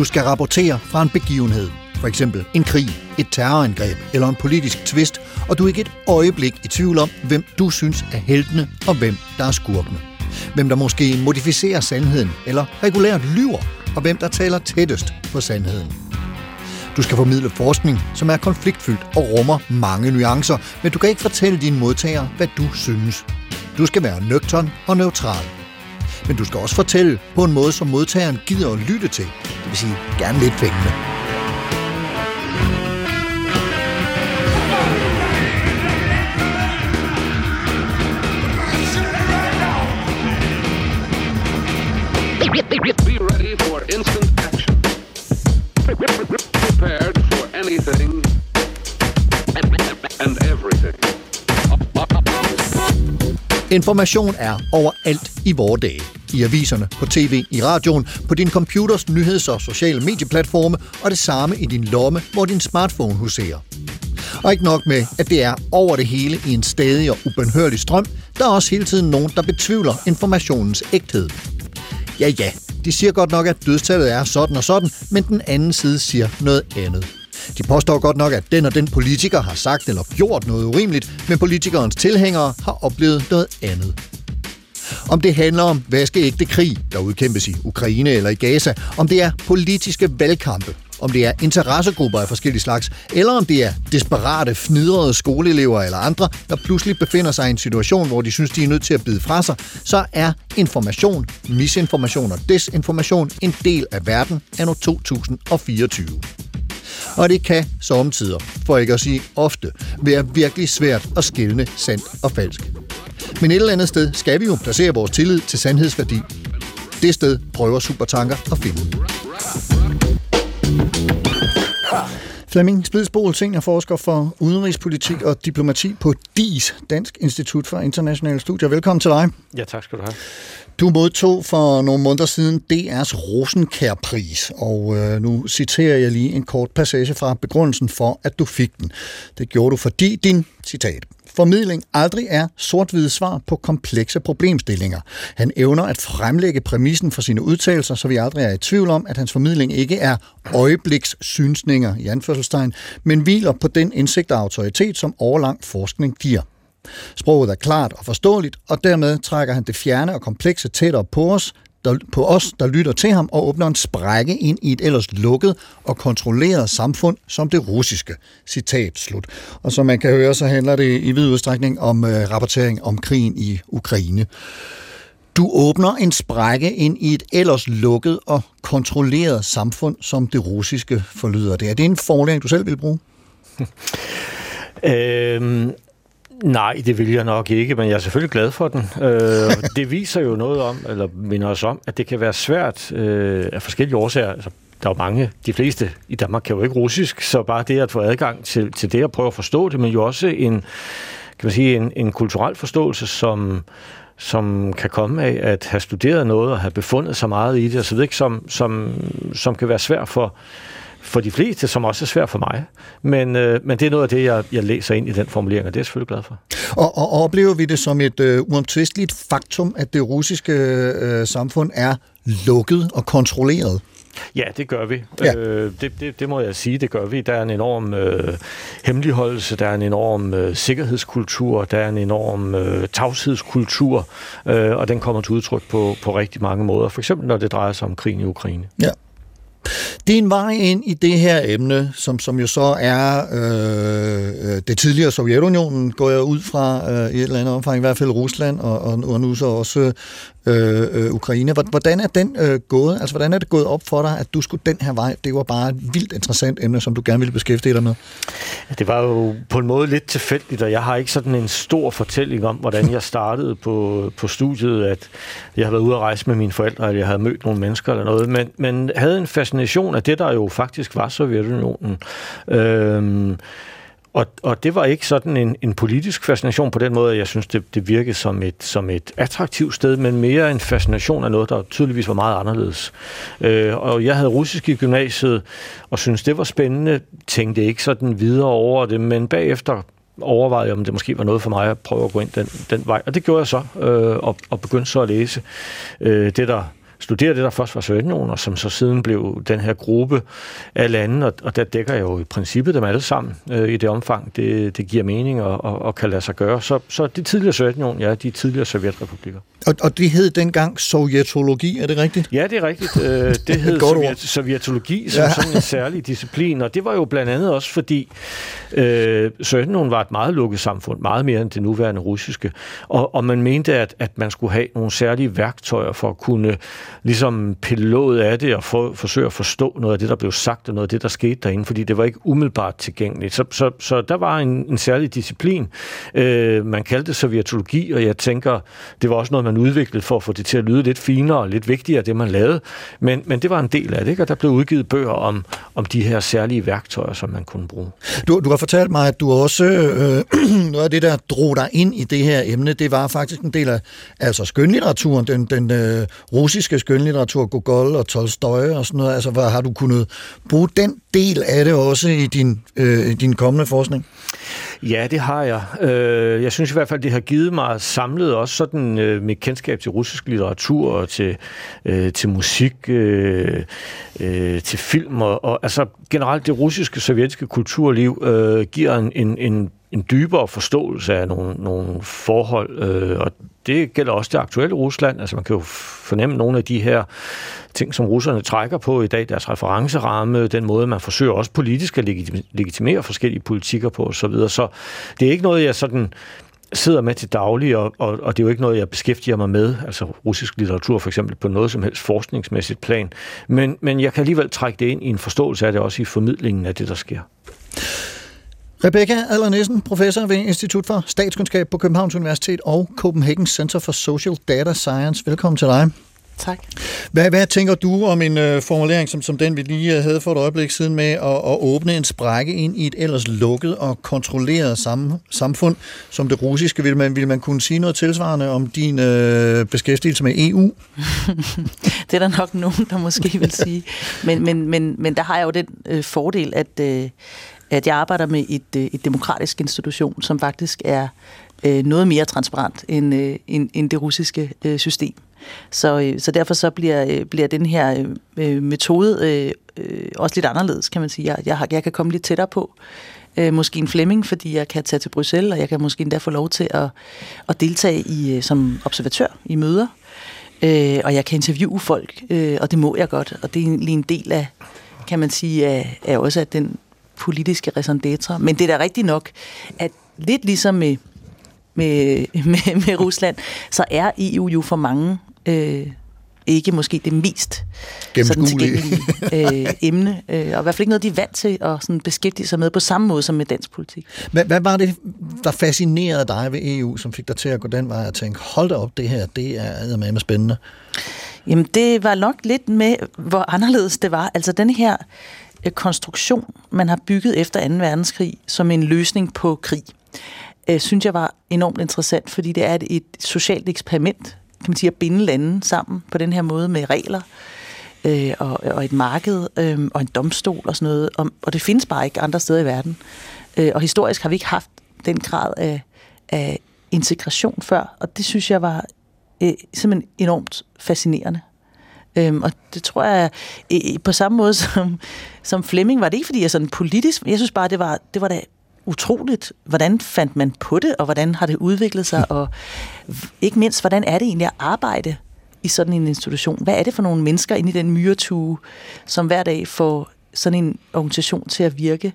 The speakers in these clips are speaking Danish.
Du skal rapportere fra en begivenhed. For eksempel en krig, et terrorangreb eller en politisk tvist, og du er ikke et øjeblik i tvivl om, hvem du synes er heltene og hvem der er skurkene. Hvem der måske modificerer sandheden eller regulært lyver, og hvem der taler tættest på sandheden. Du skal formidle forskning, som er konfliktfyldt og rummer mange nuancer, men du kan ikke fortælle dine modtagere, hvad du synes. Du skal være nøgtern og neutral. Men du skal også fortælle på en måde, som modtageren gider at lytte til. Det vil sige, gerne lidt fængende. Be ready for instant action. Prepared for anything and everything. Information er overalt i vore dage. I aviserne, på tv, i radioen, på din computers nyheds- og sociale medieplatforme, og det samme i din lomme, hvor din smartphone huserer. Og ikke nok med, at det er over det hele i en stadig og ubenhørlig strøm, der er også hele tiden nogen, der betvivler informationens ægthed. Ja, ja, de siger godt nok, at dødstallet er sådan og sådan, men den anden side siger noget andet. De påstår godt nok, at den og den politiker har sagt eller gjort noget urimeligt, men politikernes tilhængere har oplevet noget andet. Om det handler om vaskeægte krig, der udkæmpes i Ukraine eller i Gaza, om det er politiske valgkampe, om det er interessegrupper af forskellige slags, eller om det er desperate, fnidrede skoleelever eller andre, der pludselig befinder sig i en situation, hvor de synes, de er nødt til at bide fra sig, så er information, misinformation og desinformation en del af verden anno 2024. Og det kan samtidig, for ikke at sige ofte, være virkelig svært at skelne sandt og falsk. Men et eller andet sted skal vi jo placere vores tillid til sandhedsværdi. Det sted prøver Supertanker at finde. Flemming Splidsbol, seniorforsker for udenrigspolitik og diplomati på DIS, Dansk Institut for Internationale Studier. Velkommen til dig. Ja, tak skal du have. Du modtog for nogle måneder siden DR's Rosenkærpris, og øh, nu citerer jeg lige en kort passage fra begrundelsen for, at du fik den. Det gjorde du, fordi din, citat, formidling aldrig er sort-hvide svar på komplekse problemstillinger. Han evner at fremlægge præmissen for sine udtalelser, så vi aldrig er i tvivl om, at hans formidling ikke er øjeblikssynsninger i anførselstegn, men hviler på den indsigt og autoritet, som overlang forskning giver. Sproget er klart og forståeligt, og dermed trækker han det fjerne og komplekse tættere på os, der, på os, der lytter til ham og åbner en sprække ind i et ellers lukket og kontrolleret samfund som det russiske. Citat slut. Og som man kan høre, så handler det i vid udstrækning om øh, rapportering om krigen i Ukraine. Du åbner en sprække ind i et ellers lukket og kontrolleret samfund som det russiske forlyder det. Er det en forlæring, du selv vil bruge? Øhm, nej, det vil jeg nok ikke, men jeg er selvfølgelig glad for den. Øh, det viser jo noget om, eller minder os om, at det kan være svært øh, af forskellige årsager. Altså, der er jo mange, de fleste i Danmark kan jo ikke russisk, så bare det at få adgang til, til det og prøve at forstå det, men jo også en, kan man sige, en, en kulturel forståelse, som, som kan komme af at have studeret noget og have befundet sig meget i det, og så videre, som, som, som kan være svært for, for de fleste, som også er svært for mig. Men, øh, men det er noget af det, jeg, jeg læser ind i den formulering, og det er jeg selvfølgelig glad for. Og, og oplever vi det som et øh, uomtvisteligt faktum, at det russiske øh, samfund er lukket og kontrolleret? Ja, det gør vi. Ja. Øh, det, det, det må jeg sige, det gør vi. Der er en enorm øh, hemmeligholdelse, der er en enorm øh, sikkerhedskultur, der er en enorm øh, tavshedskultur, øh, og den kommer til udtryk på, på rigtig mange måder. For eksempel når det drejer sig om krigen i Ukraine. Ja. Din vej ind i det her emne, som, som jo så er øh, øh, det tidligere Sovjetunionen, går jeg ud fra øh, i et eller andet omfang, i hvert fald Rusland, og, og, og nu så også øh, øh, Ukraine. Hvordan er den øh, gået? Altså, hvordan er det gået op for dig, at du skulle den her vej? Det var bare et vildt interessant emne, som du gerne ville beskæftige dig med. Det var jo på en måde lidt tilfældigt, og jeg har ikke sådan en stor fortælling om, hvordan jeg startede på, på studiet, at jeg havde været ude at rejse med mine forældre, eller jeg havde mødt nogle mennesker eller noget, men, men havde en fascination af det, der jo faktisk var Sovjetunionen. Øh, og, og det var ikke sådan en, en politisk fascination på den måde, at jeg synes, det, det virkede som et, som et attraktivt sted, men mere en fascination af noget, der tydeligvis var meget anderledes. Øh, og jeg havde russisk i gymnasiet, og synes det var spændende, tænkte ikke sådan videre over det, men bagefter overvejede jeg, om det måske var noget for mig at prøve at gå ind den, den vej. Og det gjorde jeg så, øh, og, og begyndte så at læse øh, det, der studere det, der først var Sovjetunionen, og som så siden blev den her gruppe af lande, og, og der dækker jeg jo i princippet dem alle sammen øh, i det omfang, det, det giver mening og, og, og kan lade sig gøre. Så, så de tidligere Sovjetunionen, ja, de tidligere sovjetrepublikker. Og, og det hed dengang sovjetologi, er det rigtigt? Ja, det er rigtigt. Øh, det hed sovjet, sovjetologi som ja. sådan en særlig disciplin, og det var jo blandt andet også fordi øh, Sovjetunionen var et meget lukket samfund, meget mere end det nuværende russiske, og, og man mente, at, at man skulle have nogle særlige værktøjer for at kunne ligesom pille af det og for, forsøge at forstå noget af det, der blev sagt, og noget af det, der skete derinde, fordi det var ikke umiddelbart tilgængeligt. Så, så, så der var en, en særlig disciplin. Øh, man kaldte det sovjetologi, og jeg tænker, det var også noget, man udviklede for at få det til at lyde lidt finere og lidt vigtigere, det man lavede. Men, men det var en del af det, ikke? og der blev udgivet bøger om, om de her særlige værktøjer, som man kunne bruge. Du, du har fortalt mig, at du også, øh, noget af det, der drog dig ind i det her emne, det var faktisk en del af altså skønlitteraturen, den, den øh, russiske skønlitteratur, Gogol og Tolstoy og sådan noget. Altså, hvad, har du kunnet bruge den del af det også i din, øh, din kommende forskning? Ja, det har jeg. Øh, jeg synes i hvert fald, det har givet mig samlet også sådan øh, mit kendskab til russisk litteratur og til, øh, til musik, øh, øh, til film og, og altså generelt det russiske sovjetiske kulturliv øh, giver en, en, en en dybere forståelse af nogle, nogle forhold, øh, og det gælder også det aktuelle Rusland. Altså man kan jo fornemme nogle af de her ting, som russerne trækker på i dag, deres referenceramme, den måde, man forsøger også politisk at legitimere forskellige politikker på osv. Så, videre. så det er ikke noget, jeg sådan sidder med til daglig, og, og, og det er jo ikke noget, jeg beskæftiger mig med, altså russisk litteratur for eksempel, på noget som helst forskningsmæssigt plan. Men, men jeg kan alligevel trække det ind i en forståelse af det, også i formidlingen af det, der sker. Rebecca Adler Nissen, professor ved Institut for Statskundskab på Københavns Universitet og Copenhagen Center for Social Data Science. Velkommen til dig. Tak. Hvad, hvad tænker du om en øh, formulering som, som den, vi lige øh, havde for et øjeblik siden med at, at åbne en sprække ind i et ellers lukket og kontrolleret sam, samfund som det russiske? Vil man, vil man kunne sige noget tilsvarende om din øh, beskæftigelse med EU? det er der nok nogen, der måske vil sige. Men, men, men, men der har jeg jo den øh, fordel, at, øh, at jeg arbejder med et, øh, et demokratisk institution, som faktisk er øh, noget mere transparent end, øh, end, end det russiske øh, system. Så, øh, så derfor så bliver, øh, bliver den her øh, metode øh, øh, også lidt anderledes, kan man sige. Jeg, jeg, har, jeg kan komme lidt tættere på. Øh, måske en Flemming, fordi jeg kan tage til Bruxelles, og jeg kan måske endda få lov til at, at deltage i, øh, som observatør i møder. Øh, og jeg kan interviewe folk, øh, og det må jeg godt. Og det er egentlig en del af, kan man sige, af, af også af den politiske raison Men det er da rigtigt nok, at lidt ligesom med, med, med, med Rusland, så er EU jo for mange øh, ikke måske det mest sådan tilgængelige øh, emne, øh, og i hvert fald ikke noget, de er vant til at sådan, beskæftige sig med på samme måde som med dansk politik. Hvad, hvad var det, der fascinerede dig ved EU, som fik dig til at gå den vej og tænke, hold da op, det her, det er med spændende? Jamen, det var nok lidt med, hvor anderledes det var. Altså, den her Øh, konstruktion, man har bygget efter 2. verdenskrig som en løsning på krig, øh, synes jeg var enormt interessant, fordi det er et, et socialt eksperiment, kan man sige, at binde lande sammen på den her måde med regler øh, og, og et marked øh, og en domstol og sådan noget. Og, og det findes bare ikke andre steder i verden. Øh, og historisk har vi ikke haft den grad af, af integration før, og det synes jeg var øh, simpelthen enormt fascinerende. Øhm, og det tror jeg, i, på samme måde som, som Flemming, var det ikke, fordi jeg sådan politisk, jeg synes bare, det var, det var da utroligt, hvordan fandt man på det, og hvordan har det udviklet sig, og ikke mindst, hvordan er det egentlig at arbejde i sådan en institution? Hvad er det for nogle mennesker inde i den myretue, som hver dag får sådan en organisation til at virke?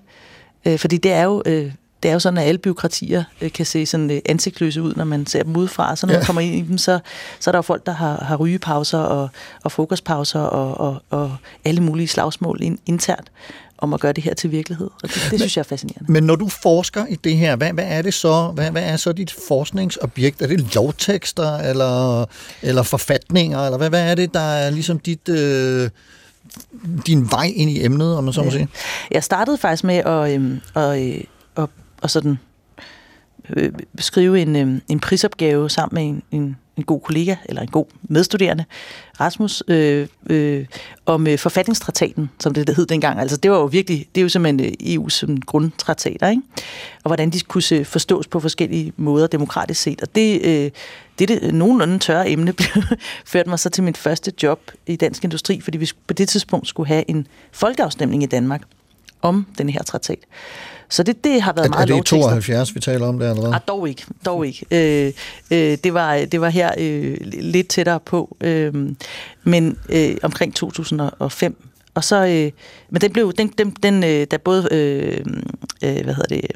Øh, fordi det er jo... Øh, det er jo sådan, at alle byråkratier øh, kan se sådan øh, ansigtsløse ud, når man ser dem udefra. Så når ja. man kommer ind i dem, så, så er der jo folk, der har, har rygepauser og, og frokostpauser og, og, og alle mulige slagsmål in, internt om at gøre det her til virkelighed. Og det, det synes jeg er fascinerende. Men når du forsker i det her, hvad, hvad er det så? Hvad, hvad er så dit forskningsobjekt? Er det lovtekster eller, eller forfatninger? Eller hvad, hvad er det, der er ligesom dit... Øh din vej ind i emnet, om man så må sige? Jeg startede faktisk med at, øhm, at, øh, at, at sådan, øh, skrive en, øh, en prisopgave sammen med en, en en god kollega, eller en god medstuderende, Rasmus, øh, øh, om øh, forfatningstraktaten, som det hed dengang. Altså det var jo virkelig, det er jo simpelthen øh, EU's grundtraktater, ikke? Og hvordan de kunne øh, forstås på forskellige måder demokratisk set. Og det, øh, det, det nogenlunde tørre emne førte mig så til mit første job i dansk industri, fordi vi på det tidspunkt skulle have en folkeafstemning i Danmark om den her traktat. Så det, det har været er, meget Er det 72, vi taler om det allerede? Ah, dog ikke. Dog ikke. Øh, øh, det, var, det var her øh, lidt tættere på, øh, men øh, omkring 2005. Og så, øh, men den blev, den, den, den øh, der både, øh, øh, hvad hedder det,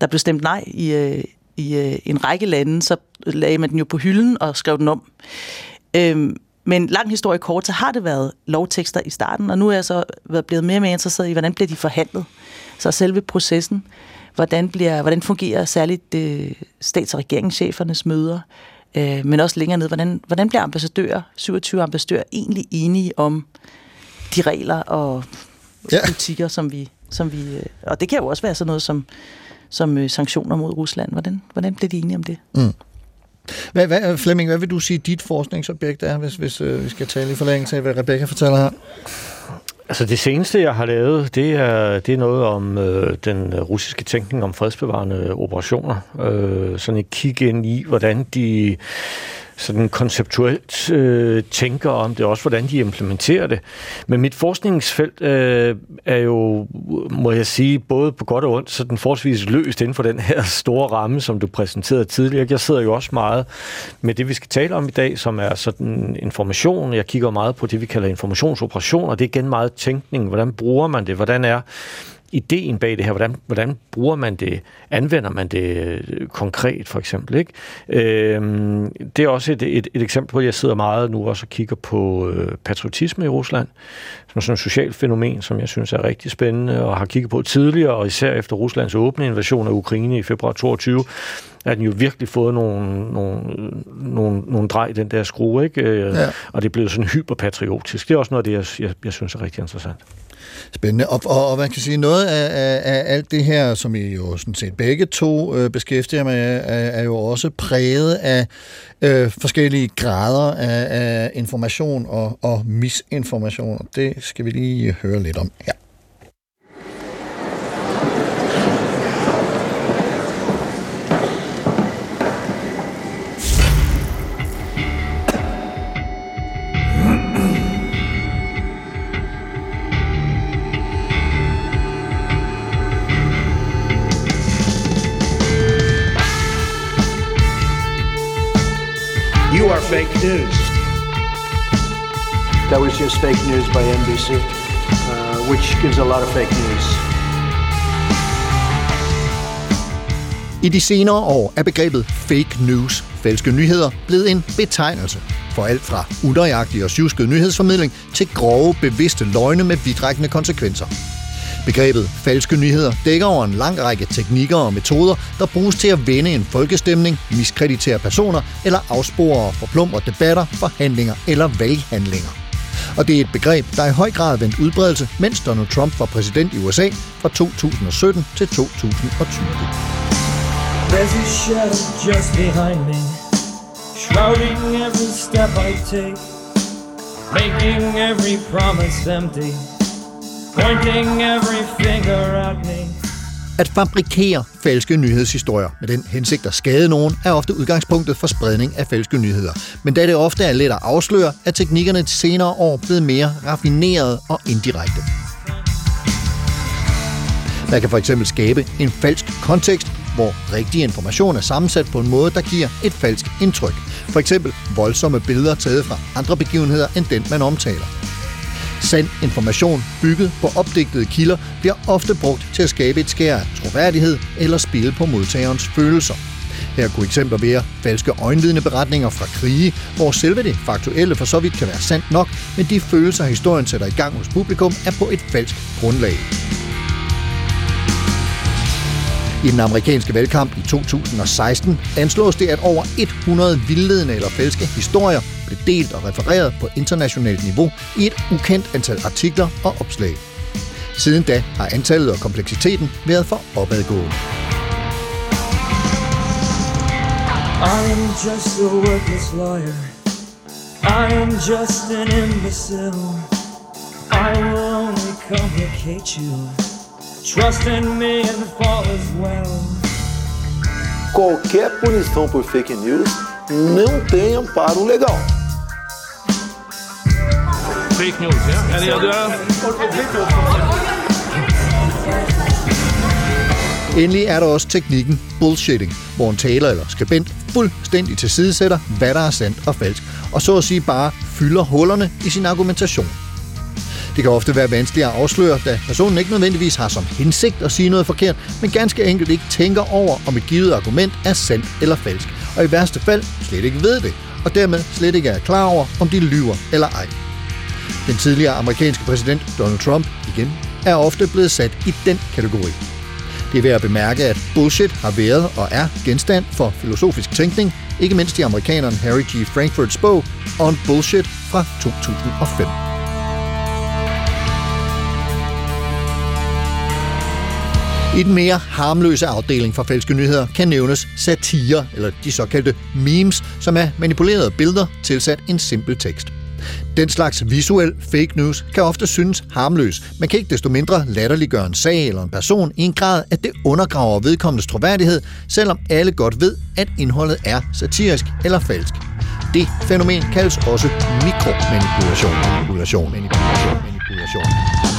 der blev stemt nej i, øh, i øh, en række lande, så lagde man den jo på hylden og skrev den om. Øh, men lang historie kort, så har det været lovtekster i starten, og nu er jeg så blevet mere og mere interesseret i, hvordan bliver de forhandlet. Så selve processen, hvordan, bliver, hvordan fungerer særligt øh, stats- og regeringschefernes møder, øh, men også længere ned, hvordan, hvordan bliver ambassadører, 27 ambassadører, egentlig enige om de regler og ja. politikker, som vi... Som vi øh, og det kan jo også være sådan noget som, som øh, sanktioner mod Rusland. Hvordan, hvordan bliver de enige om det? Mm. Hvad, hvad, Flemming, hvad vil du sige, dit forskningsobjekt er, hvis, hvis øh, vi skal tale i forlængelse af, hvad Rebecca fortæller her? Altså det seneste, jeg har lavet, det er, det er noget om øh, den russiske tænkning om fredsbevarende operationer. Øh, sådan et kig ind i, hvordan de sådan konceptuelt øh, tænker om det, også hvordan de implementerer det. Men mit forskningsfelt øh, er jo, må jeg sige, både på godt og ondt, så den forholdsvis løst inden for den her store ramme, som du præsenterede tidligere. Jeg sidder jo også meget med det, vi skal tale om i dag, som er sådan information. Jeg kigger meget på det, vi kalder informationsoperationer. Det er igen meget tænkning. Hvordan bruger man det? Hvordan er ideen bag det her, hvordan, hvordan bruger man det, anvender man det øh, konkret for eksempel. Ikke? Øhm, det er også et, et, et eksempel på, at jeg sidder meget nu også og kigger på øh, patriotisme i Rusland, som sådan et socialt fænomen, som jeg synes er rigtig spændende, og har kigget på tidligere, og især efter Ruslands åbne invasion af Ukraine i februar 22, er den jo virkelig fået nogle, nogle, nogle, nogle drej, den der skrue, ikke? Øh, ja. og det er blevet sådan hyperpatriotisk. Det er også noget af det, jeg, jeg, jeg synes er rigtig interessant. Spændende. Og, og, og man kan sige, noget af, af, af alt det her, som I jo sådan set begge to øh, beskæftiger med, er, er jo også præget af øh, forskellige grader af, af information og, og misinformation. Det skal vi lige høre lidt om her. Fake news. That was just fake news by NBC, uh, which gives a lot of fake news. I de senere år er begrebet fake news, falske nyheder, blevet en betegnelse for alt fra unøjagtig og syvsket nyhedsformidling til grove, bevidste løgne med vidtrækkende konsekvenser. Begrebet falske nyheder dækker over en lang række teknikker og metoder, der bruges til at vende en folkestemning, miskreditere personer eller afspore og forplumre debatter, forhandlinger eller valghandlinger. Og det er et begreb, der i høj grad vendt udbredelse, mens Donald Trump var præsident i USA fra 2017 til 2020. There's a shadow just behind me, shrouding every step I take, making every promise empty pointing every finger at me. At fabrikere falske nyhedshistorier med den hensigt at skade nogen, er ofte udgangspunktet for spredning af falske nyheder. Men da det ofte er let at afsløre, er teknikkerne til senere år blevet mere raffinerede og indirekte. Man kan for eksempel skabe en falsk kontekst hvor rigtig information er sammensat på en måde, der giver et falsk indtryk. For eksempel voldsomme billeder taget fra andre begivenheder end den, man omtaler. Sand information bygget på opdigtede kilder bliver ofte brugt til at skabe et skær af troværdighed eller spille på modtagerens følelser. Her kunne eksempler være falske øjenvidneberetninger fra krige, hvor selve det faktuelle for så vidt kan være sandt nok, men de følelser, historien sætter i gang hos publikum, er på et falsk grundlag. I den amerikanske valgkamp i 2016 anslås det, at over 100 vildledende eller falske historier blev delt og refereret på internationalt niveau i et ukendt antal artikler og opslag. Siden da har antallet og kompleksiteten været for opadgående. I am just a worthless lawyer. I am just an imbecile. I will only complicate you. Trust in me and fall as well. Qualquer punição por fake news não tem amparo legal. Fake news, ja. Er det, er det, Endelig er der også teknikken bullshitting, hvor en taler eller skribent fuldstændig tilsidesætter, hvad der er sandt og falsk, og så at sige bare fylder hullerne i sin argumentation. Det kan ofte være vanskeligt at afsløre, da personen ikke nødvendigvis har som hensigt at sige noget forkert, men ganske enkelt ikke tænker over, om et givet argument er sandt eller falsk, og i værste fald slet ikke ved det, og dermed slet ikke er klar over, om de lyver eller ej. Den tidligere amerikanske præsident Donald Trump, igen, er ofte blevet sat i den kategori. Det er værd at bemærke, at bullshit har været og er genstand for filosofisk tænkning, ikke mindst i amerikaneren Harry G. Frankfurts bog On Bullshit fra 2005. I den mere harmløse afdeling for falske nyheder kan nævnes satire, eller de såkaldte memes, som er manipulerede billeder tilsat en simpel tekst. Den slags visuel fake news kan ofte synes harmløs, men kan ikke desto mindre latterliggøre en sag eller en person i en grad, at det undergraver vedkommendes troværdighed, selvom alle godt ved, at indholdet er satirisk eller falsk. Det fænomen kaldes også mikromanipulation. Manipulation, manipulation, manipulation.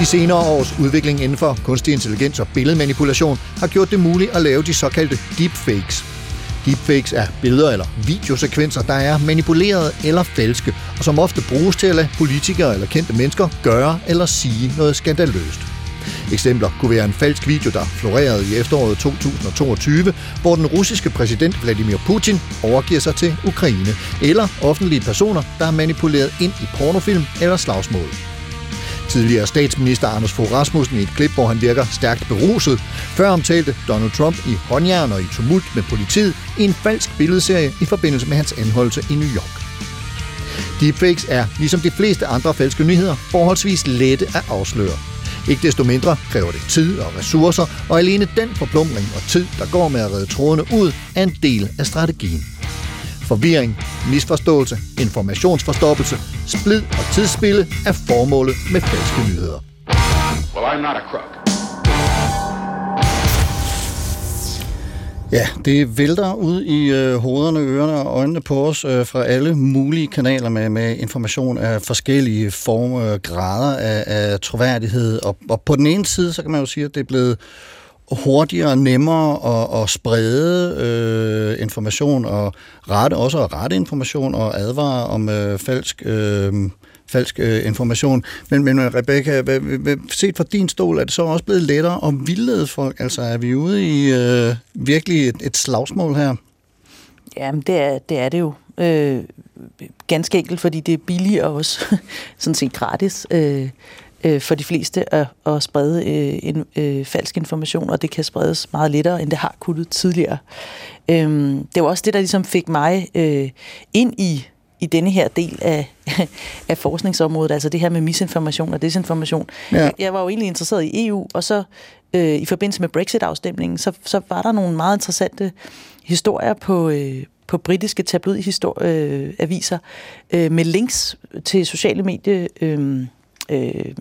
De senere års udvikling inden for kunstig intelligens og billedmanipulation har gjort det muligt at lave de såkaldte deepfakes. Deepfakes er billeder eller videosekvenser, der er manipuleret eller falske, og som ofte bruges til at lade politikere eller kendte mennesker gøre eller sige noget skandaløst. Eksempler kunne være en falsk video, der florerede i efteråret 2022, hvor den russiske præsident Vladimir Putin overgiver sig til Ukraine, eller offentlige personer, der er manipuleret ind i pornofilm eller slagsmål. Tidligere statsminister Anders Fogh Rasmussen i et klip, hvor han virker stærkt beruset, før omtalte Donald Trump i håndjern og i tumult med politiet i en falsk billedserie i forbindelse med hans anholdelse i New York. Deepfakes er, ligesom de fleste andre falske nyheder, forholdsvis lette at afsløre. Ikke desto mindre kræver det tid og ressourcer, og alene den forplumring og tid, der går med at redde trådene ud, er en del af strategien. Forvirring, misforståelse, informationsforstoppelse, splid og tidsspille er formålet med falske nyheder. Well, I'm not a crook. Ja, det vælter ud i øh, hovederne, ørerne og øjnene på os øh, fra alle mulige kanaler med, med information af forskellige former og grader af, af troværdighed. Og, og på den ene side, så kan man jo sige, at det er blevet hurtigere nemmere at, at sprede øh, information og rette, også at rette information og advare om øh, falsk, øh, falsk øh, information. Men, men Rebecca, hvad, hvad, set fra din stol, er det så også blevet lettere at vildlede folk? Altså er vi ude i øh, virkelig et, et slagsmål her? Jamen, det er det, er det jo. Øh, ganske enkelt, fordi det er billigere også, sådan set gratis, øh, øh, for de fleste at, at sprede øh, en, øh, falsk information, og det kan spredes meget lettere, end det har kunnet tidligere. Øh, det var også det, der ligesom fik mig øh, ind i i denne her del af, af forskningsområdet, altså det her med misinformation og desinformation. Ja. Jeg, var jo egentlig interesseret i EU, og så øh, i forbindelse med Brexit-afstemningen, så, så var der nogle meget interessante historier på, øh, på britiske tabloidaviser øh, øh, med links til sociale medier øh, øh,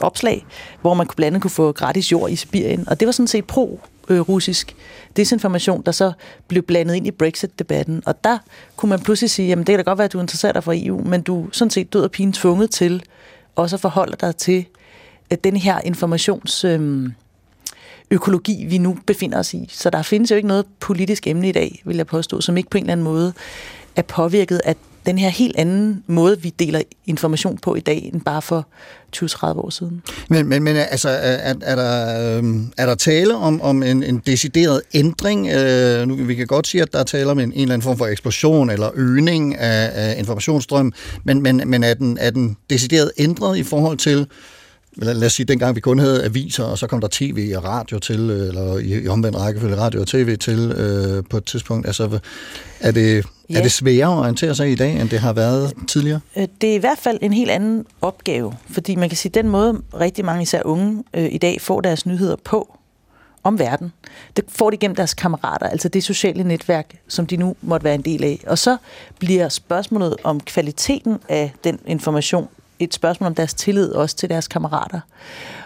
opslag, hvor man blandt andet kunne få gratis jord i Sibirien. Og det var sådan set pro-russisk desinformation, der så blev blandet ind i Brexit-debatten. Og der kunne man pludselig sige, jamen det kan da godt være, at du er interesseret dig for EU, men du er sådan set død og pigen tvunget til også at forholde dig til at den her informations... Øh, økologi, vi nu befinder os i. Så der findes jo ikke noget politisk emne i dag, vil jeg påstå, som ikke på en eller anden måde er påvirket af den her helt anden måde, vi deler information på i dag, end bare for 20-30 år siden. Men, men, men altså, er, er, der, øhm, er der tale om, om en, en decideret ændring? Øh, nu, vi kan godt sige, at der er tale om en, en eller anden form for eksplosion eller øgning af, af informationsstrøm, men, men, men er, den, er den decideret ændret i forhold til lad os sige, dengang vi kun havde aviser, og så kom der tv og radio til, øh, eller i, i omvendt rækkefølge radio og tv til øh, på et tidspunkt. Altså, er det, ja. er det sværere at orientere sig i dag, end det har været tidligere? Øh, det er i hvert fald en helt anden opgave, fordi man kan sige, at den måde rigtig mange især unge øh, i dag får deres nyheder på, om verden. Det får de gennem deres kammerater, altså det sociale netværk, som de nu måtte være en del af. Og så bliver spørgsmålet om kvaliteten af den information et spørgsmål om deres tillid også til deres kammerater.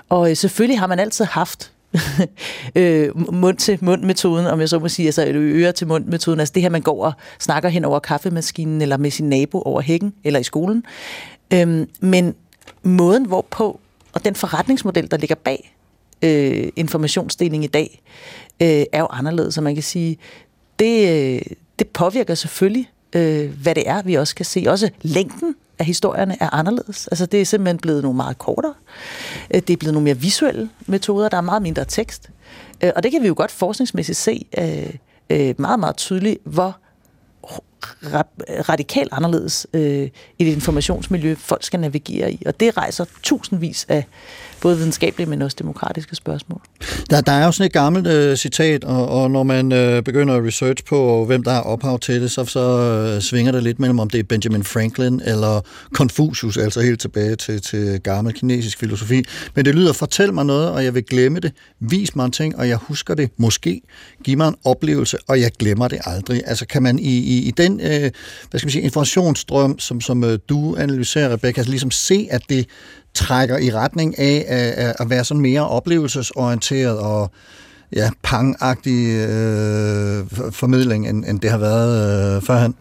Og øh, selvfølgelig har man altid haft øh, mund-til-mund-metoden, om jeg så må sige, altså øre-til-mund-metoden, altså det her, man går og snakker hen over kaffemaskinen, eller med sin nabo over hækken, eller i skolen. Øhm, men måden, hvorpå, og den forretningsmodel, der ligger bag øh, informationsdeling i dag, øh, er jo anderledes, så man kan sige, det, øh, det påvirker selvfølgelig, øh, hvad det er, vi også kan se. Også længden at historierne er anderledes. Altså det er simpelthen blevet nogle meget kortere. Øh, det er blevet nogle mere visuelle metoder. Der er meget mindre tekst. Øh, og det kan vi jo godt forskningsmæssigt se øh, meget, meget tydeligt, hvor radikalt anderledes øh, et informationsmiljø, folk skal navigere i. Og det rejser tusindvis af både videnskabelige, men også demokratiske spørgsmål. Der, der er jo sådan et gammelt øh, citat, og, og når man øh, begynder at research på, hvem der er ophav til det, så, så øh, svinger det lidt mellem, om det er Benjamin Franklin eller Confucius, altså helt tilbage til, til gammel kinesisk filosofi. Men det lyder, fortæl mig noget, og jeg vil glemme det. Vis mig en ting, og jeg husker det måske. Giv mig en oplevelse, og jeg glemmer det aldrig. Altså kan man i, i, i den øh, hvad skal man sige, informationsstrøm, som, som øh, du analyserer, Rebecca, altså ligesom se, at det trækker i retning af at, at være sådan mere oplevelsesorienteret og ja, pangagtig øh, formidling, end, end det har været øh, førhen.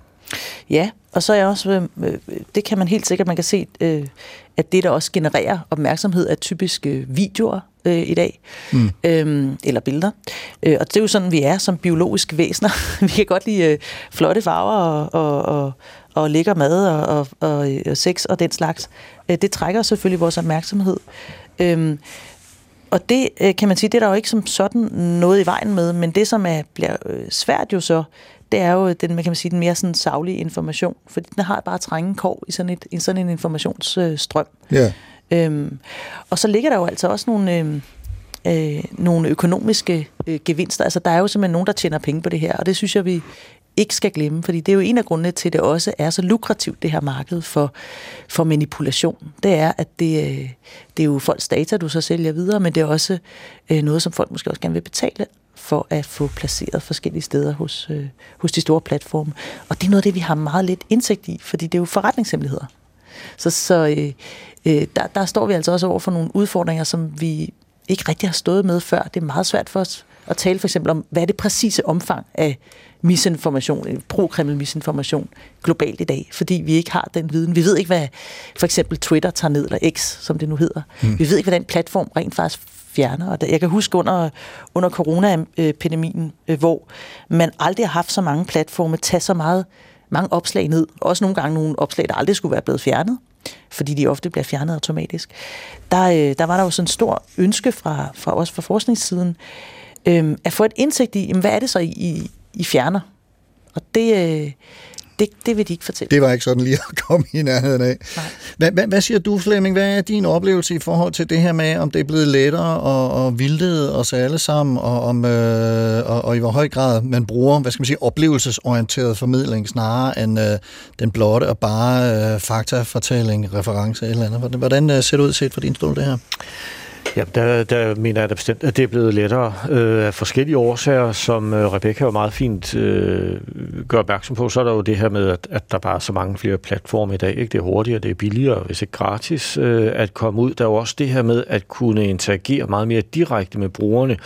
Ja, og så er jeg også, øh, øh, det kan man helt sikkert, man kan se, øh, at det, der også genererer opmærksomhed, er typisk øh, videoer øh, i dag, mm. øhm, eller billeder. Øh, og det er jo sådan, vi er som biologiske væsener. vi kan godt lide øh, flotte farver og, og, og, og lækker mad og, og, og, og sex og den slags. Øh, det trækker selvfølgelig vores opmærksomhed. Øhm, og det øh, kan man sige, det er der jo ikke som sådan noget i vejen med, men det, som er, bliver øh, svært jo så, det er jo den, man kan sige, den mere sådan savlige information, fordi den har bare trænge kår i sådan, et, i sådan en informationsstrøm. Ja. Øhm, og så ligger der jo altså også nogle, Øhm, øh, nogle økonomiske øh, gevinster. Altså der er jo simpelthen nogen, der tjener penge på det her, og det synes jeg, vi ikke skal glemme, fordi det er jo en af grundene til, at det også er så lukrativt, det her marked for, for manipulation. Det er, at det, øh, det er jo folks data, du så sælger videre, men det er også øh, noget, som folk måske også gerne vil betale for at få placeret forskellige steder hos, øh, hos de store platforme. Og det er noget af det, vi har meget lidt indsigt i, fordi det er jo forretningshemmeligheder. Så, så øh, øh, der, der står vi altså også over for nogle udfordringer, som vi ikke rigtig har stået med før. Det er meget svært for os at tale for eksempel om, hvad er det præcise omfang af misinformation, pro-Kreml misinformation globalt i dag, fordi vi ikke har den viden. Vi ved ikke, hvad for eksempel Twitter tager ned, eller X, som det nu hedder. Mm. Vi ved ikke, hvad den platform rent faktisk fjerner. Og jeg kan huske under, under coronaepidemien, øh, hvor man aldrig har haft så mange platforme tage så meget mange opslag ned. Også nogle gange nogle opslag, der aldrig skulle være blevet fjernet fordi de ofte bliver fjernet automatisk. Der, øh, der var der jo sådan en stor ønske fra, fra os fra forskningssiden, øh, at få et indsigt i, jamen, hvad er det så, I, I fjerner? Og det, øh, det, det vil de ikke fortælle. Det var ikke sådan lige at komme i nærheden af. Hvad, hvad, hvad siger du, Flemming? Hvad er din oplevelse i forhold til det her med, om det er blevet lettere og, og vildede os alle sammen, og, om, øh, og, og i hvor høj grad man bruger, hvad skal man sige, oplevelsesorienteret formidling, snarere end øh, den blotte og bare øh, faktafortælling, reference eller andet. Hvordan øh, ser det ud set for din stol, det her? Ja, der, der mener jeg da bestemt, at det er blevet lettere øh, af forskellige årsager, som øh, Rebecca jo meget fint øh, gør opmærksom på. Så er der jo det her med, at, at der bare er så mange flere platforme i dag. Ikke? Det er hurtigere, det er billigere, hvis ikke gratis øh, at komme ud. Der er jo også det her med at kunne interagere meget mere direkte med brugerne,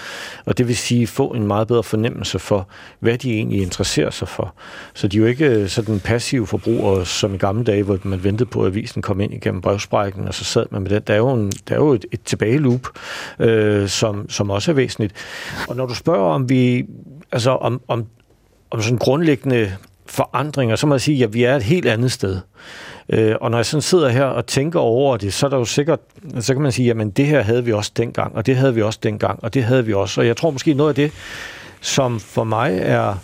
og det vil sige få en meget bedre fornemmelse for, hvad de egentlig interesserer sig for. Så de er jo ikke øh, sådan passive forbrugere, som i gamle dage, hvor man ventede på, at avisen kom ind igennem brevsprækken, og så sad man med den. Der er jo, en, der er jo et, et tilbageløb loop, øh, som, som også er væsentligt. Og når du spørger, om vi, altså om, om, om sådan grundlæggende forandringer, så må jeg sige, at vi er et helt andet sted. Øh, og når jeg sådan sidder her og tænker over det, så er der jo sikkert, så kan man sige, jamen det her havde vi også dengang, og det havde vi også dengang, og det havde vi også. Og jeg tror måske noget af det, som for mig er,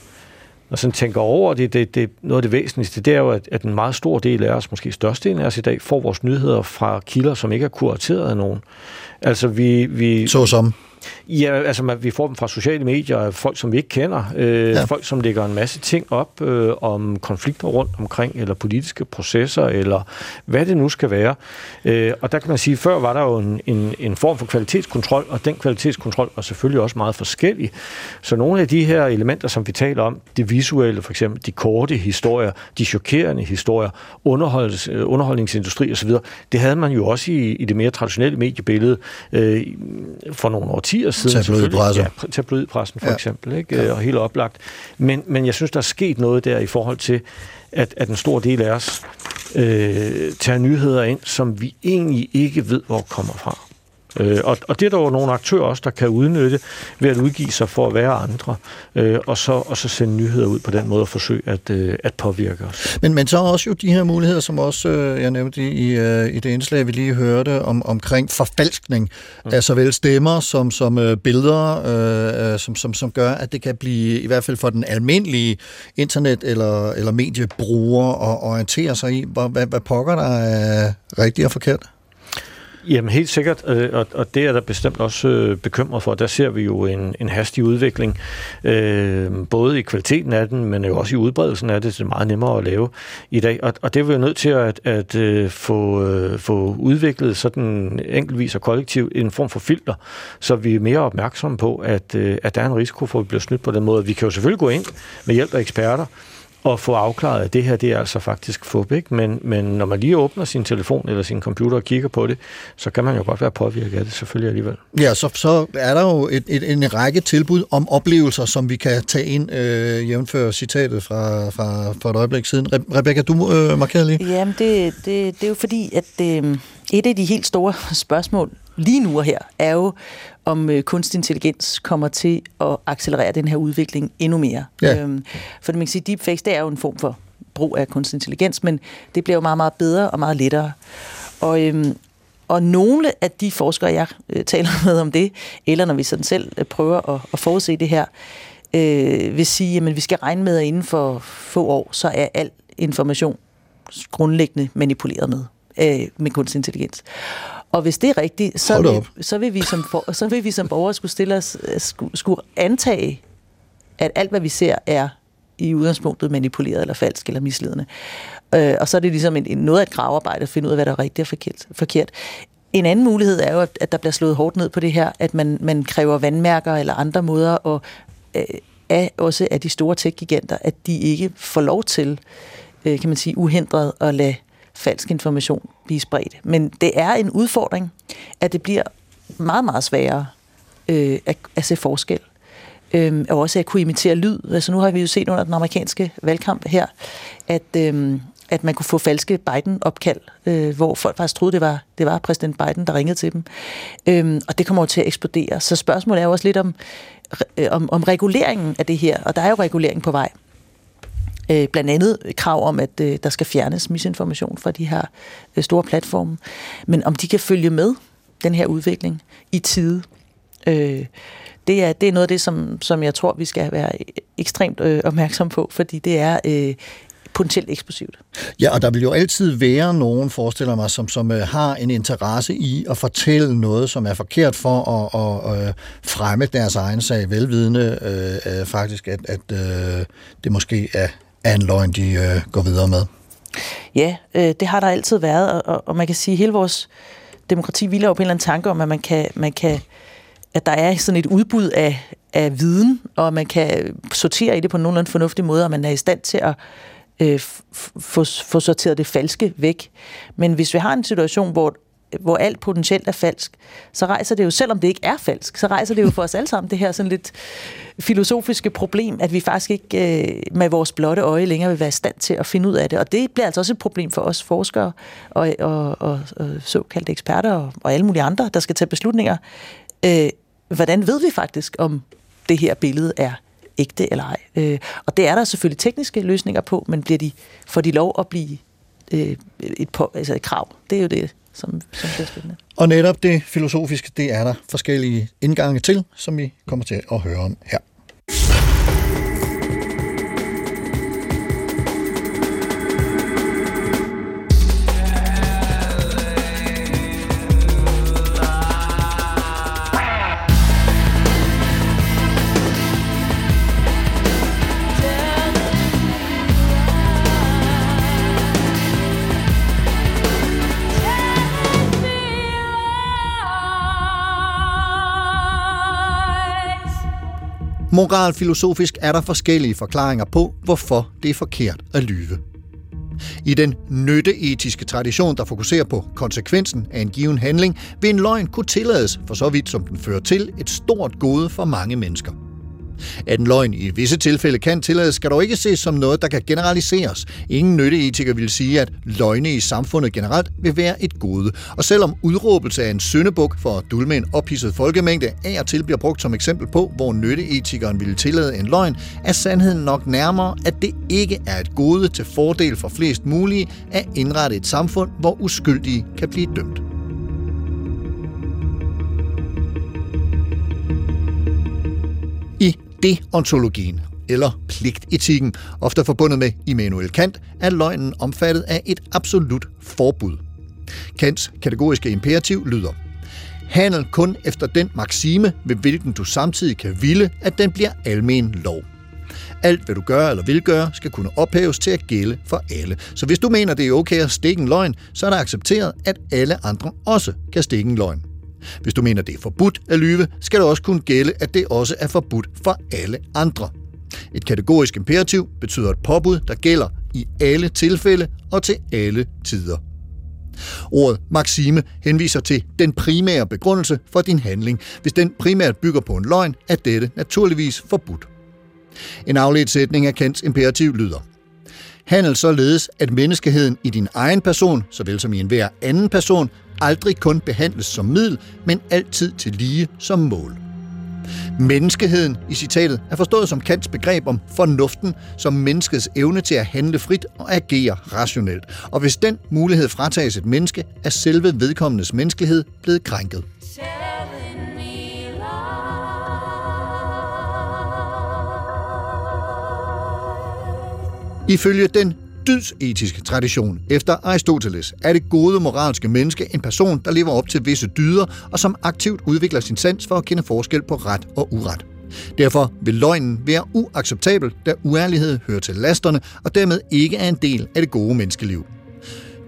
og sådan tænker over det, det, det, noget af det væsentligste, det er jo, at, at en meget stor del af os, måske størstedelen af os i dag, får vores nyheder fra kilder, som ikke er kurateret af nogen. Altså vi... vi Så som? Ja, altså vi får dem fra sociale medier, folk som vi ikke kender, øh, ja. folk som lægger en masse ting op øh, om konflikter rundt omkring, eller politiske processer, eller hvad det nu skal være. Øh, og der kan man sige, før var der jo en, en, en form for kvalitetskontrol, og den kvalitetskontrol var selvfølgelig også meget forskellig. Så nogle af de her elementer, som vi taler om, det visuelle for eksempel, de korte historier, de chokerende historier, underholds, øh, underholdningsindustri osv., det havde man jo også i, i det mere traditionelle mediebillede øh, for nogle år årtier siden. Tabloidpressen. Ja, tabloidpressen for ja. eksempel, ikke? Ja. og helt oplagt. Men, men jeg synes, der er sket noget der i forhold til, at, at en stor del af os øh, tager nyheder ind, som vi egentlig ikke ved, hvor kommer fra. Øh, og, og det er der jo nogle aktører også, der kan udnytte ved at udgive sig for at være andre, øh, og, så, og så sende nyheder ud på den måde og forsøge at, øh, at påvirke os. Men, men så er også jo de her muligheder, som også øh, jeg nævnte i, øh, i det indslag, vi lige hørte, om, omkring forfalskning mm. af såvel stemmer som, som øh, billeder, øh, som, som, som gør, at det kan blive, i hvert fald for den almindelige internet- eller, eller mediebruger, at orientere sig i, hvad, hvad, hvad pokker der er rigtigt og forkert? Jamen helt sikkert, øh, og, og det er der bestemt også øh, bekymret for. Der ser vi jo en, en hastig udvikling, øh, både i kvaliteten af den, men jo også i udbredelsen af det. Det er meget nemmere at lave i dag, og, og det er vi jo nødt til at, at øh, få, få udviklet sådan enkeltvis og kollektivt en form for filter, så vi er mere opmærksomme på, at, at der er en risiko for, at vi bliver snydt på den måde. Vi kan jo selvfølgelig gå ind med hjælp af eksperter, og få afklaret, at det her det er altså faktisk fup, ikke? Men, men når man lige åbner sin telefon eller sin computer og kigger på det, så kan man jo godt være påvirket af det selvfølgelig alligevel. Ja, så, så er der jo et, et, en række tilbud om oplevelser, som vi kan tage ind, øh, jævnfør citatet fra, fra, for et øjeblik siden. Re- Rebecca, du øh, markerer lige. Jamen, det, det, det er jo fordi, at øh, et af de helt store spørgsmål lige nu og her, er jo, om øh, kunstig intelligens kommer til at accelerere den her udvikling endnu mere. Ja. Øhm, for man kan sige, deepfakes, det er jo en form for brug af kunstig intelligens, men det bliver jo meget, meget bedre og meget lettere. Og, øhm, og nogle af de forskere, jeg øh, taler med om det, eller når vi sådan selv øh, prøver at, at forudse det her, øh, vil sige, at vi skal regne med, at inden for få år, så er al information grundlæggende manipuleret med, øh, med kunstig intelligens. Og hvis det er rigtigt, så vil, så vil, vi, som for, så vil vi som borgere skulle, stille os, skulle, skulle antage, at alt, hvad vi ser, er i udgangspunktet manipuleret eller falsk eller misledende. Øh, og så er det ligesom en, en, noget af et gravearbejde at finde ud af, hvad der er rigtigt og forkert. forkert. En anden mulighed er jo, at, at der bliver slået hårdt ned på det her, at man, man kræver vandmærker eller andre måder, og øh, af, også af de store tech-giganter, at de ikke får lov til, øh, kan man sige, uhindret at lade falsk information blive spredt. Men det er en udfordring, at det bliver meget, meget sværere øh, at, at se forskel. Øh, og også at kunne imitere lyd. Altså nu har vi jo set under den amerikanske valgkamp her, at, øh, at man kunne få falske Biden-opkald, øh, hvor folk faktisk troede, det var, det var præsident Biden, der ringede til dem. Øh, og det kommer jo til at eksplodere. Så spørgsmålet er jo også lidt om, øh, om, om reguleringen af det her, og der er jo regulering på vej. Øh, blandt andet krav om, at øh, der skal fjernes misinformation fra de her øh, store platforme. Men om de kan følge med den her udvikling i tide, øh, det, er, det er noget af det, som, som jeg tror, vi skal være ekstremt øh, opmærksom på, fordi det er øh, potentielt eksplosivt. Ja, og der vil jo altid være nogen, forestiller mig, som, som øh, har en interesse i at fortælle noget, som er forkert for at, at, at øh, fremme deres egen sag, velvidende øh, øh, faktisk, at, at øh, det måske er er en løgn, de øh, går videre med. Ja, øh, det har der altid været, og, og man kan sige, at hele vores demokrati hviler jo på en eller anden tanke om, at man kan, man kan at der er sådan et udbud af, af viden, og man kan sortere i det på en nogenlunde fornuftig måde, og man er i stand til at øh, få, få sorteret det falske væk. Men hvis vi har en situation, hvor hvor alt potentielt er falsk, så rejser det jo, selvom det ikke er falsk, så rejser det jo for os alle sammen det her sådan lidt filosofiske problem, at vi faktisk ikke øh, med vores blotte øje længere vil være i stand til at finde ud af det. Og det bliver altså også et problem for os forskere og, og, og, og såkaldte eksperter og, og alle mulige andre, der skal tage beslutninger. Øh, hvordan ved vi faktisk, om det her billede er ægte eller ej? Øh, og det er der selvfølgelig tekniske løsninger på, men bliver de, får de lov at blive øh, et, på, altså et krav? Det er jo det, som, som bliver spændende. Og netop det filosofiske, det er der forskellige indgange til, som vi kommer til at høre om her. Moralfilosofisk er der forskellige forklaringer på, hvorfor det er forkert at lyve. I den nytteetiske tradition, der fokuserer på konsekvensen af en given handling, vil en løgn kunne tillades, for så vidt som den fører til et stort gode for mange mennesker. At en løgn i visse tilfælde kan tillades, skal dog ikke ses som noget, der kan generaliseres. Ingen nytteetiker vil sige, at løgne i samfundet generelt vil være et gode. Og selvom udråbelse af en syndebuk for at dulme en ophidset folkemængde af og til bliver brugt som eksempel på, hvor nytteetikeren ville tillade en løgn, er sandheden nok nærmere, at det ikke er et gode til fordel for flest mulige at indrette et samfund, hvor uskyldige kan blive dømt. Deontologien, eller pligtetikken, ofte forbundet med Immanuel Kant, er løgnen omfattet af et absolut forbud. Kants kategoriske imperativ lyder Handel kun efter den maxime, ved hvilken du samtidig kan ville, at den bliver almen lov. Alt, hvad du gør eller vil gøre, skal kunne ophæves til at gælde for alle. Så hvis du mener, det er okay at stikke en løgn, så er det accepteret, at alle andre også kan stikke en løgn. Hvis du mener, det er forbudt at lyve, skal det også kunne gælde, at det også er forbudt for alle andre. Et kategorisk imperativ betyder et påbud, der gælder i alle tilfælde og til alle tider. Ordet maxime henviser til den primære begrundelse for din handling. Hvis den primært bygger på en løgn, er dette naturligvis forbudt. En afledt sætning af Kants imperativ lyder. Handel således, at menneskeheden i din egen person, såvel som i enhver anden person, aldrig kun behandles som middel, men altid til lige som mål. Menneskeheden i citatet er forstået som Kants begreb om fornuften som menneskets evne til at handle frit og agere rationelt. Og hvis den mulighed fratages et menneske, er selve vedkommendes menneskelighed blevet krænket. Ifølge den dydsetiske tradition efter Aristoteles er det gode moralske menneske en person, der lever op til visse dyder og som aktivt udvikler sin sans for at kende forskel på ret og uret. Derfor vil løgnen være uacceptabel, da uærlighed hører til lasterne og dermed ikke er en del af det gode menneskeliv.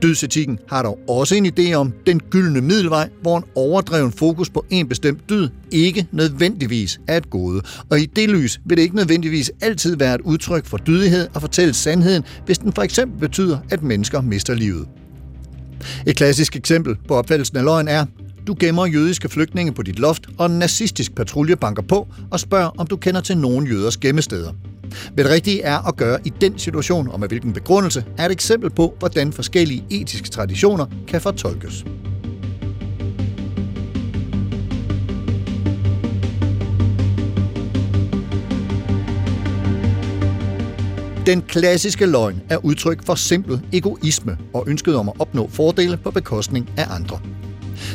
Dødsetikken har dog også en idé om den gyldne middelvej, hvor en overdreven fokus på en bestemt død ikke nødvendigvis er et gode. Og i det lys vil det ikke nødvendigvis altid være et udtryk for dydighed at fortælle sandheden, hvis den for eksempel betyder, at mennesker mister livet. Et klassisk eksempel på opfattelsen af løgn er, du gemmer jødiske flygtninge på dit loft, og en nazistisk patrulje banker på og spørger, om du kender til nogen jøders gemmesteder. Hvad det rigtige er at gøre i den situation, og med hvilken begrundelse, er et eksempel på, hvordan forskellige etiske traditioner kan fortolkes. Den klassiske løgn er udtryk for simpel egoisme og ønsket om at opnå fordele på bekostning af andre.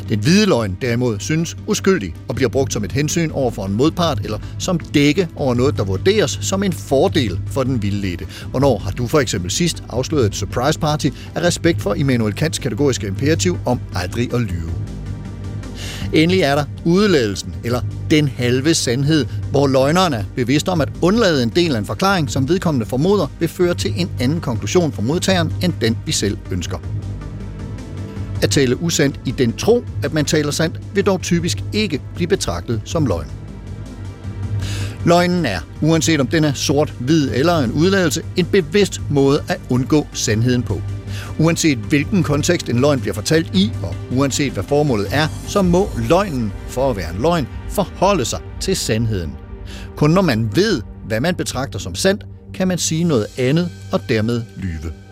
Den hvide løgn derimod synes uskyldig og bliver brugt som et hensyn over for en modpart eller som dække over noget, der vurderes som en fordel for den vildledte. Hvornår har du for eksempel sidst afsløret et surprise party af respekt for Immanuel Kants kategoriske imperativ om aldrig at lyve? Endelig er der udladelsen, eller den halve sandhed, hvor løgneren er bevidst om at undlade en del af en forklaring, som vedkommende formoder, vil føre til en anden konklusion for modtageren, end den vi selv ønsker. At tale usandt i den tro, at man taler sandt, vil dog typisk ikke blive betragtet som løgn. Løgnen er, uanset om den er sort, hvid eller en udladelse, en bevidst måde at undgå sandheden på. Uanset hvilken kontekst en løgn bliver fortalt i, og uanset hvad formålet er, så må løgnen, for at være en løgn, forholde sig til sandheden. Kun når man ved, hvad man betragter som sandt, kan man sige noget andet og dermed lyve.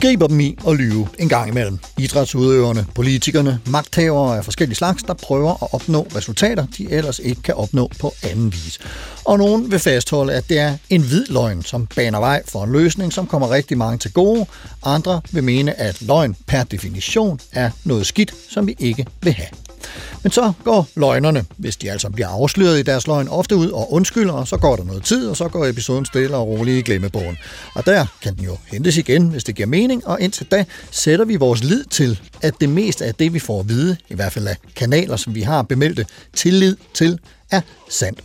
Begriber dem i at lyve en gang imellem. Idrætsudøverne, politikerne, magthavere af forskellige slags, der prøver at opnå resultater, de ellers ikke kan opnå på anden vis. Og nogen vil fastholde, at det er en hvid løgn, som baner vej for en løsning, som kommer rigtig mange til gode. Andre vil mene, at løgn per definition er noget skidt, som vi ikke vil have. Men så går løgnerne, hvis de altså bliver afsløret i deres løgn, ofte ud og undskylder, og så går der noget tid, og så går episoden stille og roligt i glemmebogen. Og der kan den jo hentes igen, hvis det giver mening, og indtil da sætter vi vores lid til, at det meste af det, vi får at vide, i hvert fald af kanaler, som vi har bemeldte tillid til, er sandt.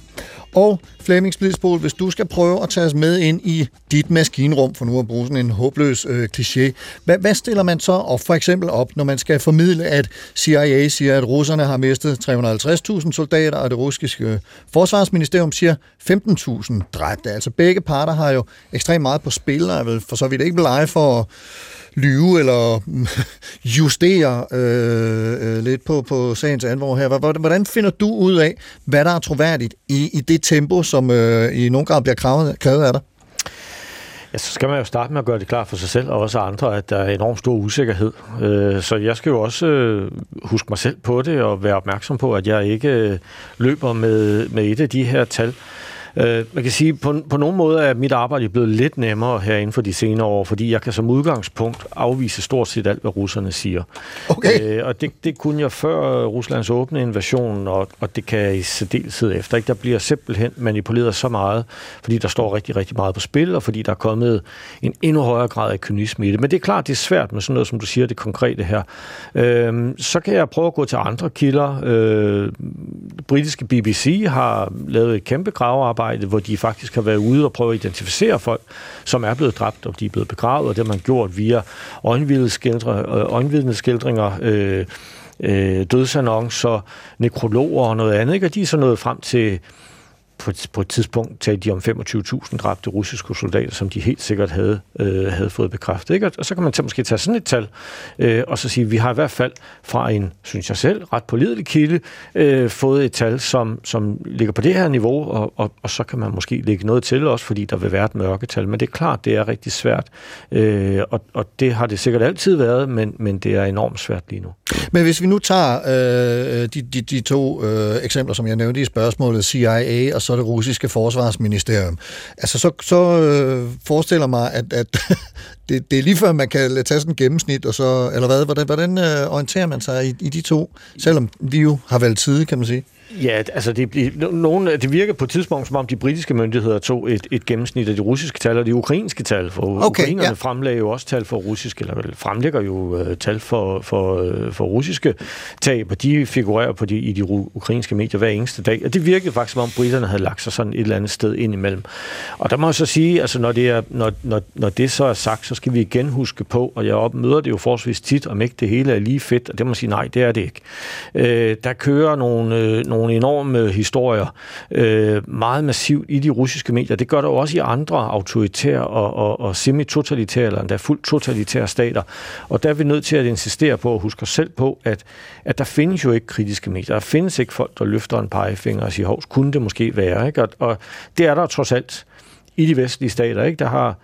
Og Flemming Splidsbol, hvis du skal prøve at tage os med ind i dit maskinrum, for nu at bruge sådan en håbløs øh, kliché, hvad, hvad stiller man så op, for eksempel op, når man skal formidle, at CIA siger, at russerne har mistet 350.000 soldater, og det russiske øh, forsvarsministerium siger 15.000 dræbte. Altså begge parter har jo ekstremt meget på spil, og jeg vel for så vidt ikke blege for lyve eller justere øh, øh, lidt på, på sagens alvor her. Hvordan, finder du ud af, hvad der er troværdigt i, i det tempo, som øh, i nogen grad bliver krævet, krævet af dig? Ja, så skal man jo starte med at gøre det klart for sig selv og også andre, at der er enormt stor usikkerhed. Øh, så jeg skal jo også øh, huske mig selv på det og være opmærksom på, at jeg ikke øh, løber med, med et af de her tal. Øh, man kan sige, på, på nogle måder er mit arbejde blevet lidt nemmere her inden for de senere år, fordi jeg kan som udgangspunkt afvise stort set alt, hvad russerne siger. Okay. Øh, og det, det kunne jeg før Ruslands åbne invasion, og, og det kan jeg i særdeleshed efter. Ikke? Der bliver simpelthen manipuleret så meget, fordi der står rigtig, rigtig meget på spil, og fordi der er kommet en endnu højere grad af kynisme i det. Men det er klart, det er svært med sådan noget, som du siger, det konkrete her. Øh, så kan jeg prøve at gå til andre kilder. Øh, britiske BBC har lavet et kæmpe gravearbejde arbejde, hvor de faktisk har været ude og prøve at identificere folk, som er blevet dræbt, og de er blevet begravet, og det har man gjort via øh, øjenvidneskildringer, øh, øh, dødsannoncer, nekrologer og noget andet, ikke? og de er så nået frem til på et, på et tidspunkt talte de om 25.000 dræbte russiske soldater, som de helt sikkert havde, øh, havde fået bekræftet. Ikke? Og så kan man t- måske tage sådan et tal, øh, og så sige, at vi har i hvert fald fra en, synes jeg selv, ret pålidelig kilde, øh, fået et tal, som, som ligger på det her niveau, og, og, og så kan man måske lægge noget til også, fordi der vil være et mørketal. Men det er klart, det er rigtig svært, øh, og, og det har det sikkert altid været, men, men det er enormt svært lige nu. Men hvis vi nu tager øh, de, de, de to øh, eksempler, som jeg nævnte i spørgsmålet, CIA og så det russiske forsvarsministerium, altså så, så øh, forestiller mig, at, at det, det er lige før, man kan tage sådan en gennemsnit, og så, eller hvad, hvordan, hvordan øh, orienterer man sig i, i de to, selvom vi jo har valgt tid, kan man sige? Ja, altså det, nogen, det virker på et tidspunkt, som om de britiske myndigheder tog et, et gennemsnit af de russiske tal og de ukrainske tal. For okay, ukrainerne ja. fremlagde jo også tal for russiske, eller fremlægger jo uh, tal for, for, uh, for russiske tab, og de figurerer på de, i de ukrainske medier hver eneste dag. Og det virkede faktisk, som om britterne havde lagt sig sådan et eller andet sted ind imellem. Og der må jeg så sige, altså når det, er, når, når, når det så er sagt, så skal vi igen huske på, og jeg møder det jo forholdsvis tit, om ikke det hele er lige fedt, og det må sige, nej, det er det ikke. Uh, der kører nogle, uh, nogle enorme historier øh, meget massivt i de russiske medier. Det gør der også i andre autoritære og, og, og semi-totalitære, eller endda fuldt totalitære stater. Og der er vi nødt til at insistere på, og huske os selv på, at, at der findes jo ikke kritiske medier. Der findes ikke folk, der løfter en pegefinger og siger, hovs, kunne det måske være? Ikke? Og, og det er der trods alt i de vestlige stater. Ikke? Der har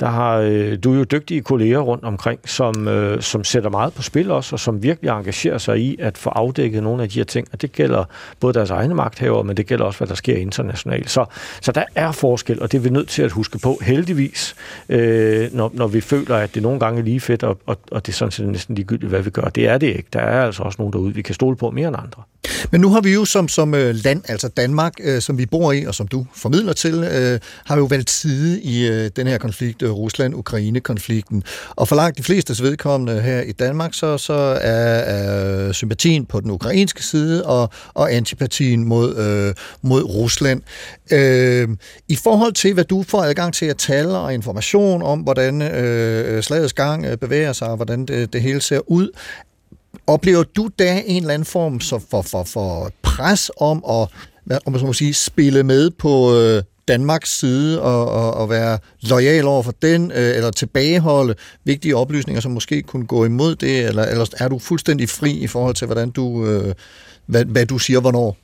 der har øh, du er jo dygtige kolleger rundt omkring, som, øh, som sætter meget på spil også, og som virkelig engagerer sig i at få afdækket nogle af de her ting. Og det gælder både deres egne magthaver, men det gælder også, hvad der sker internationalt. Så, så der er forskel, og det er vi nødt til at huske på heldigvis, øh, når, når vi føler, at det nogle gange er lige fedt, og, og, og det er sådan set næsten ligegyldigt, hvad vi gør. Det er det ikke. Der er altså også nogen derude, vi kan stole på mere end andre. Men nu har vi jo som, som øh, land, altså Danmark, øh, som vi bor i, og som du formidler til, øh, har jo valgt side i øh, den her konflikt, Rusland-Ukraine-konflikten. Og for langt de fleste vedkommende her i Danmark, så, så er, er sympatien på den ukrainske side og, og antipatien mod, øh, mod Rusland. Øh, I forhold til, hvad du får adgang til at tale og information om, hvordan øh, slagets gang øh, bevæger sig, og hvordan det, det hele ser ud, oplever du da en eller anden form for, for, for pres om at om man så må sige, spille med på øh, Danmarks side og, og, og være lojal over for den, øh, eller tilbageholde vigtige oplysninger, som måske kunne gå imod det, eller, eller er du fuldstændig fri i forhold til, hvordan du, øh, hvad, hvad du siger, hvornår?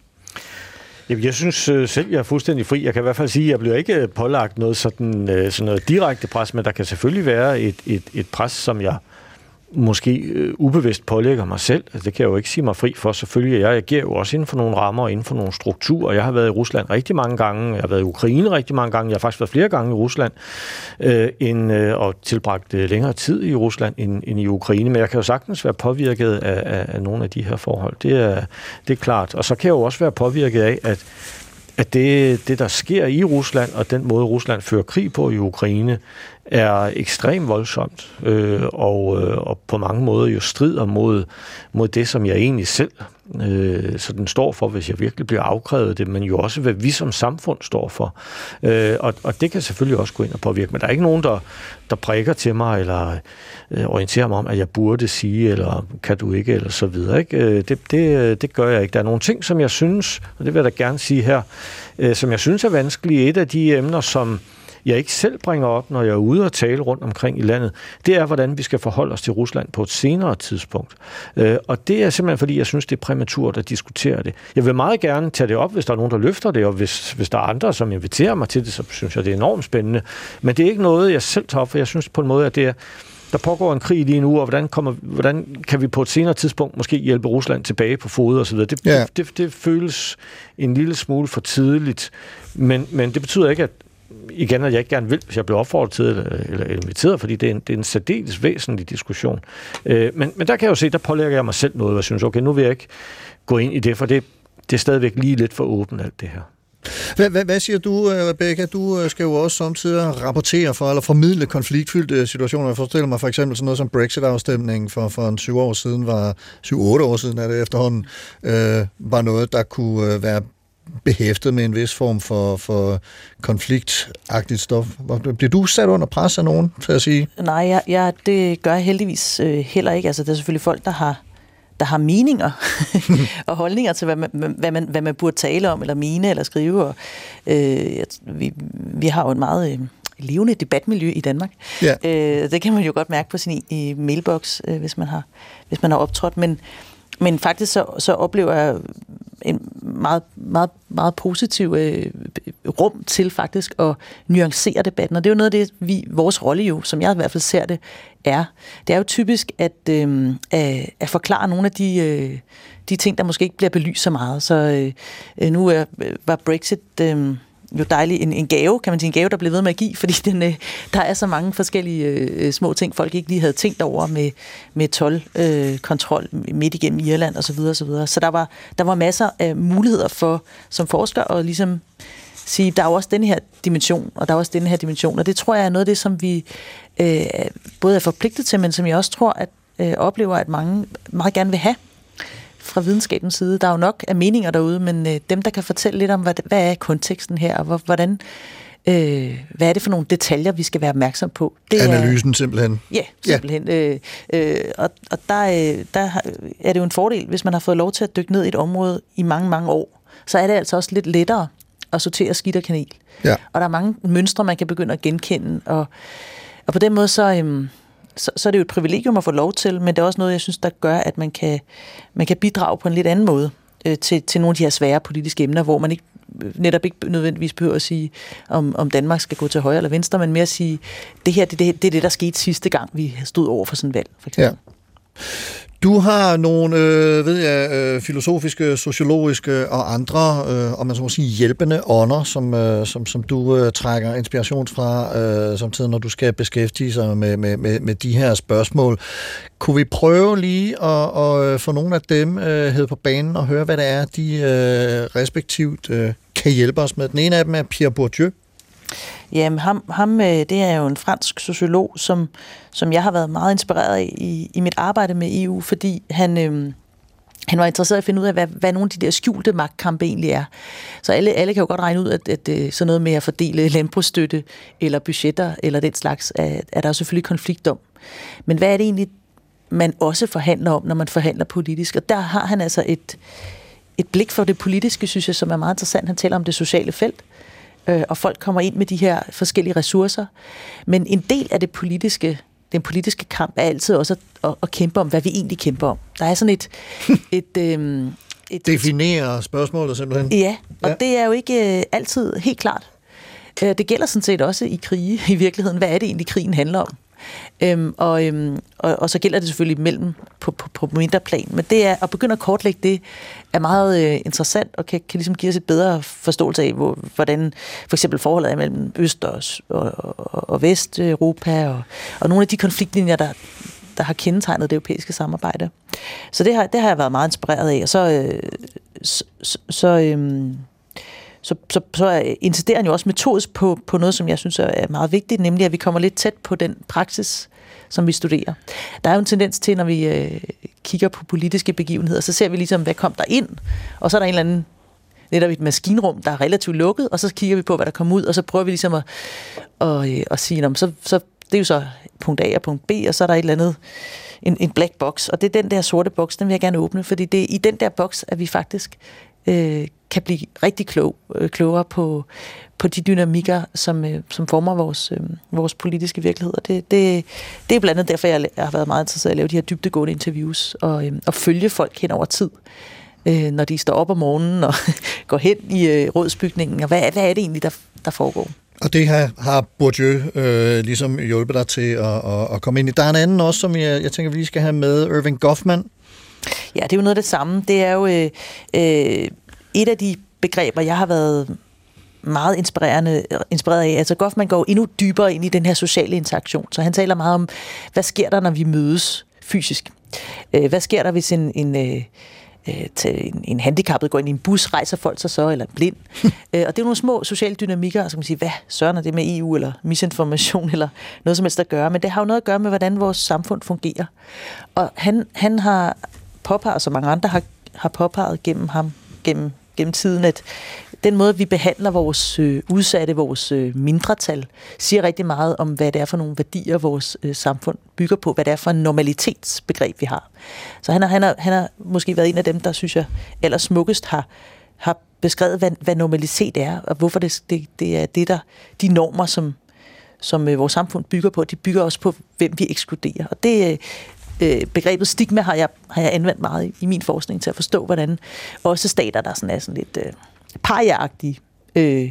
Jamen, jeg synes øh, selv, jeg er fuldstændig fri. Jeg kan i hvert fald sige, at jeg bliver ikke øh, pålagt noget sådan, øh, sådan noget direkte pres, men der kan selvfølgelig være et, et, et pres, som jeg måske øh, ubevidst pålægger mig selv. Altså, det kan jeg jo ikke sige mig fri for. Selvfølgelig, jeg agerer jo også inden for nogle rammer og inden for nogle strukturer. Jeg har været i Rusland rigtig mange gange. Jeg har været i Ukraine rigtig mange gange. Jeg har faktisk været flere gange i Rusland øh, end, øh, og tilbragt øh, længere tid i Rusland end, end i Ukraine. Men jeg kan jo sagtens være påvirket af, af, af nogle af de her forhold. Det er, det er klart. Og så kan jeg jo også være påvirket af, at at det, det, der sker i Rusland, og den måde, Rusland fører krig på i Ukraine, er ekstremt voldsomt, øh, og, øh, og på mange måder jo strider mod, mod det, som jeg egentlig selv øh, sådan står for, hvis jeg virkelig bliver afkrævet det, men jo også, hvad vi som samfund står for. Øh, og, og det kan selvfølgelig også gå ind og påvirke, men der er ikke nogen, der, der prikker til mig, eller øh, orienterer mig om, at jeg burde sige, eller kan du ikke, eller så videre. Ikke? Øh, det, det, det gør jeg ikke. Der er nogle ting, som jeg synes, og det vil jeg da gerne sige her, øh, som jeg synes er vanskelige. Et af de emner, som jeg ikke selv bringer op, når jeg er ude og tale rundt omkring i landet, det er, hvordan vi skal forholde os til Rusland på et senere tidspunkt. Øh, og det er simpelthen, fordi jeg synes, det er præmaturt at diskutere det. Jeg vil meget gerne tage det op, hvis der er nogen, der løfter det, og hvis, hvis der er andre, som inviterer mig til det, så synes jeg, det er enormt spændende. Men det er ikke noget, jeg selv tager op, for jeg synes på en måde, at det er, der pågår en krig lige nu, og hvordan, kommer, hvordan kan vi på et senere tidspunkt måske hjælpe Rusland tilbage på fod og så videre. Det, ja. det, det, det føles en lille smule for tidligt, men, men det betyder ikke, at, igen, at jeg ikke gerne vil, hvis jeg bliver opfordret til eller, øh, eller inviteret, fordi det er en, det er en særdeles væsentlig diskussion. Øh, men, men der kan jeg jo se, der pålægger jeg mig selv noget, og jeg synes, okay, nu vil jeg ikke gå ind i det, for det, det er stadigvæk lige lidt for åbent, alt det her. Hvad, hvad, hvad siger du, øh, Rebecca? Du øh, skal jo også samtidig rapportere for, eller formidle konfliktfyldte situationer. Jeg forestiller mig for eksempel sådan noget som Brexit-afstemningen for, for en syv år siden, var syv-otte år siden er det efterhånden, øh, var noget, der kunne være behæftet med en vis form for, for konfliktagtigt stof. Bliver du sat under pres af nogen, til at sige? Nej, jeg, jeg, det gør jeg heldigvis øh, heller ikke. Altså, det er selvfølgelig folk, der har, der har meninger og holdninger til, hvad man, hvad, man, hvad man burde tale om, eller mene, eller skrive. Og, øh, vi, vi har jo en meget... Øh, levende debatmiljø i Danmark. Ja. Øh, det kan man jo godt mærke på sin i mailbox, øh, hvis man har hvis man har optrådt. Men, men faktisk så, så oplever jeg en meget, meget, meget positiv øh, rum til faktisk at nuancere debatten. Og det er jo noget af det, vi, vores rolle jo, som jeg i hvert fald ser det, er. Det er jo typisk at, øh, at, at forklare nogle af de, øh, de ting, der måske ikke bliver belyst så meget. Så øh, øh nu er, øh, var Brexit... Øh, jo dejlig en, en gave, kan man sige, en gave, der blev ved med at give, fordi den, øh, der er så mange forskellige øh, små ting, folk ikke lige havde tænkt over med, med 12 øh, kontrol midt igennem Irland osv. Så, videre, og så, videre. så der var, der var masser af muligheder for som forsker at ligesom sige, der er jo også den her dimension, og der er også den her dimension, og det tror jeg er noget af det, som vi øh, både er forpligtet til, men som jeg også tror, at øh, oplever, at mange meget gerne vil have fra videnskabens side. Der er jo nok af meninger derude, men øh, dem, der kan fortælle lidt om, hvad, hvad er konteksten her, og hvordan, øh, hvad er det for nogle detaljer, vi skal være opmærksom på. Det Analysen er, simpelthen. Ja, simpelthen. Ja. Øh, øh, og og der, øh, der er det jo en fordel, hvis man har fået lov til at dykke ned i et område i mange, mange år, så er det altså også lidt lettere at sortere skidt og kanel. Ja. Og der er mange mønstre, man kan begynde at genkende, og, og på den måde så... Øh, så, så er det jo et privilegium at få lov til, men det er også noget, jeg synes, der gør, at man kan, man kan bidrage på en lidt anden måde øh, til, til nogle af de her svære politiske emner, hvor man ikke øh, netop ikke nødvendigvis behøver at sige, om, om Danmark skal gå til højre eller venstre, men mere at sige, det her det, det, det er det, der skete sidste gang, vi stod over for sådan et valg, for eksempel. Ja. Du har nogle, øh, ved jeg, øh, filosofiske, sociologiske og andre, øh, om man så må sige, hjælpende ånder, som, øh, som, som du øh, trækker inspiration fra, øh, samtidig når du skal beskæftige sig med, med, med, med de her spørgsmål. Kunne vi prøve lige at, at øh, få nogle af dem øh, hed på banen og høre, hvad det er, de øh, respektivt øh, kan hjælpe os med? Den ene af dem er Pierre Bourdieu, Jamen, ham, ham øh, det er jo en fransk sociolog, som, som jeg har været meget inspireret af i, i mit arbejde med EU, fordi han, øh, han var interesseret i at finde ud af, hvad, hvad nogle af de der skjulte magtkampe egentlig er. Så alle, alle kan jo godt regne ud, at, at, at sådan noget med at fordele landbrugsstøtte eller budgetter eller den slags, er, er der selvfølgelig konflikt om. Men hvad er det egentlig, man også forhandler om, når man forhandler politisk? Og der har han altså et, et blik for det politiske, synes jeg, som er meget interessant. Han taler om det sociale felt, øh, og folk kommer ind med de her forskellige ressourcer. Men en del af det politiske, den politiske kamp er altid også at, at, at kæmpe om, hvad vi egentlig kæmper om. Der er sådan et... et øh, et Definere spørgsmålet simpelthen. Ja, og ja. det er jo ikke øh, altid helt klart. Øh, det gælder sådan set også i krige i virkeligheden. Hvad er det egentlig, krigen handler om? Øhm, og, øhm, og, og så gælder det selvfølgelig mellem på, på, på mindre plan. Men det er at begynde at kortlægge det er meget øh, interessant og kan, kan ligesom give os et bedre forståelse af, hvor, hvordan for eksempel forholdet er mellem Øst og, og, og, og Vesteuropa og, og nogle af de konfliktlinjer, der, der har kendetegnet det europæiske samarbejde. Så det har, det har jeg været meget inspireret af. Og så, øh, så, så øh, så, så, så insisterer han jo også metodisk på, på noget, som jeg synes er meget vigtigt, nemlig at vi kommer lidt tæt på den praksis, som vi studerer. Der er jo en tendens til, når vi øh, kigger på politiske begivenheder, så ser vi ligesom, hvad kom der ind, og så er der en eller anden netop et maskinrum, der er relativt lukket, og så kigger vi på, hvad der kommer ud, og så prøver vi ligesom at, at, øh, at sige, så, så det er jo så punkt A og punkt B, og så er der et eller andet, en, en black box, og det er den der sorte boks, den vil jeg gerne åbne, fordi det er i den der boks, at vi faktisk øh, kan blive rigtig klog, øh, klogere på, på de dynamikker, som, øh, som former vores, øh, vores politiske virkelighed. Og det, det, det er blandt andet derfor, jeg har været meget interesseret i at lave de her dybdegående interviews og, øh, og følge folk hen over tid øh, når de står op om morgenen og går hen i øh, rådsbygningen, og hvad, hvad er det egentlig, der, der foregår? Og det har, har Bourdieu øh, ligesom hjulpet dig til at, at, at komme ind i. Der er en anden også, som jeg, jeg tænker, vi lige skal have med, Irving Goffman. Ja, det er jo noget af det samme. Det er jo øh, øh, et af de begreber, jeg har været meget inspirerende, inspireret af. Altså Goffman går endnu dybere ind i den her sociale interaktion. Så han taler meget om, hvad sker der, når vi mødes fysisk? Øh, hvad sker der, hvis en, en, øh, øh en, en handicappet går ind i en bus, rejser folk sig så, eller en blind. øh, og det er nogle små sociale dynamikker, og så kan man sige, hvad sørger det med EU, eller misinformation, eller noget som helst at gøre. Men det har jo noget at gøre med, hvordan vores samfund fungerer. Og han, han har påpeget, som mange andre har, har påpeget gennem ham, gennem gennem tiden, at den måde, vi behandler vores øh, udsatte, vores øh, mindretal, siger rigtig meget om, hvad det er for nogle værdier, vores øh, samfund bygger på, hvad det er for en normalitetsbegreb, vi har. Så han har, han har, han har måske været en af dem, der, synes jeg, eller smukkest har, har beskrevet, hvad, hvad normalitet er, og hvorfor det, det, det er det, der, de normer, som, som øh, vores samfund bygger på, de bygger også på, hvem vi ekskluderer. Og det, øh, øh, begrebet stigma har jeg, har jeg anvendt meget i, i min forskning til at forstå, hvordan også stater, der sådan er sådan lidt øh, parjagtige, øh,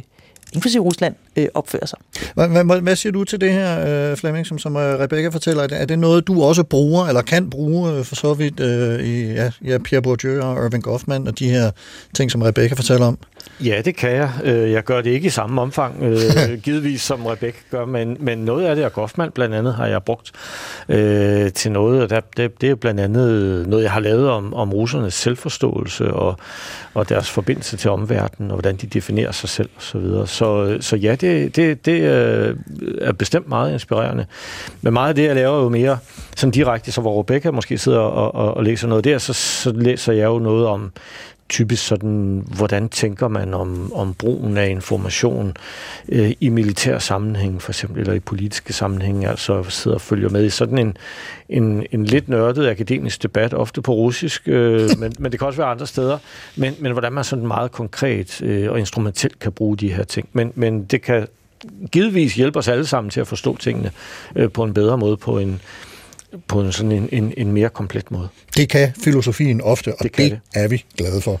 inklusive Rusland, øh, opfører sig. Hvad, hvad, hvad siger du til det her, øh, Flemming, som, som øh, Rebecca fortæller? Er det, noget, du også bruger, eller kan bruge øh, for så vidt øh, i ja, ja, Pierre Bourdieu og Irving Goffman, og de her ting, som Rebecca fortæller om? Ja, det kan jeg. Jeg gør det ikke i samme omfang, øh, givetvis som Rebecca gør, men, men noget af det, og Goffman blandt andet, har jeg brugt øh, til noget, og det, det, det er blandt andet noget, jeg har lavet om, om russernes selvforståelse og, og deres forbindelse til omverdenen, og hvordan de definerer sig selv osv. Så, videre. så, så ja, det, det, det det øh, er bestemt meget inspirerende. Men meget af det, jeg laver jo mere sådan direkte, så hvor Rebecca måske sidder og, og, og læser noget der, så, så læser jeg jo noget om typisk sådan, hvordan tænker man om, om brugen af information øh, i militær sammenhæng, for eksempel, eller i politiske sammenhæng, altså sidder og følger med i sådan en, en, en lidt nørdet akademisk debat, ofte på russisk, øh, men, men det kan også være andre steder, men, men hvordan man sådan meget konkret øh, og instrumentelt kan bruge de her ting. Men, men det kan givetvis hjælpe os alle sammen til at forstå tingene øh, på en bedre måde, på en, på en sådan en, en, en mere komplet måde. Det kan filosofien ofte, og det, det, det. er vi glade for.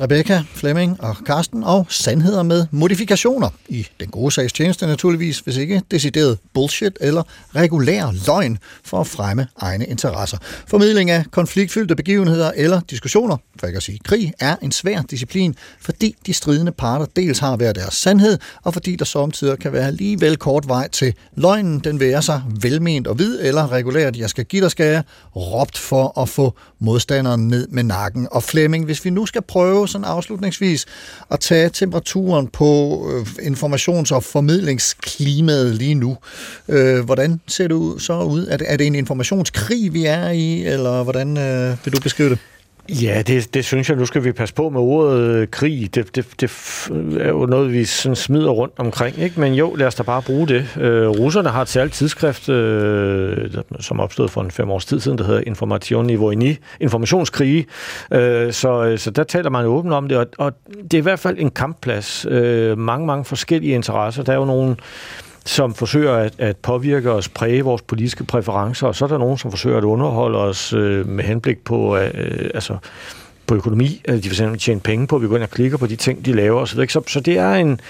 Rebecca, Flemming og Karsten, og sandheder med modifikationer. I den gode sags tjeneste naturligvis, hvis ikke decideret bullshit eller regulær løgn for at fremme egne interesser. Formidling af konfliktfyldte begivenheder eller diskussioner, for ikke at sige krig, er en svær disciplin, fordi de stridende parter dels har hver deres sandhed, og fordi der samtidig kan være lige vel kort vej til løgnen, den værer sig velment og vid, eller regulært, jeg skal give dig skal jeg, råbt for at få modstanderen ned med nakken. Og Flemming, hvis vi nu skal prøve sådan afslutningsvis at tage temperaturen på øh, informations- og formidlingsklimaet lige nu, øh, hvordan ser det ud, så ud? Er det, er det en informationskrig, vi er i, eller hvordan øh, vil du beskrive det? Ja, det, det synes jeg, nu skal vi passe på med ordet øh, krig. Det, det, det er jo noget, vi sådan smider rundt omkring. Ikke? Men jo, lad os da bare bruge det. Øh, russerne har et særligt tidsskrift, øh, som opstod for en fem års tid siden, der hedder Information i Voini, informationskrige. Øh, så, øh, så der taler man åbent om det, og, og det er i hvert fald en kampplads. Øh, mange, mange forskellige interesser. Der er jo nogle som forsøger at, at påvirke os, præge vores politiske præferencer, og så er der nogen, som forsøger at underholde os øh, med henblik på, øh, altså, på økonomi, at de vil tjene penge på, at vi går ind og klikker på de ting, de laver osv. Så, så det er en,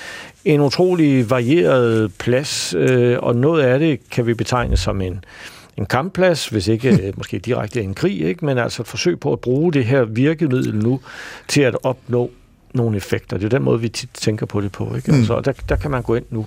en utrolig varieret plads, øh, og noget af det kan vi betegne som en, en kampplads, hvis ikke øh, måske direkte en krig, ikke? men altså et forsøg på at bruge det her virkemiddel nu til at opnå nogle effekter. Det er den måde, vi tit tænker på det på. Ikke? Mm. Altså, der, der kan man gå ind nu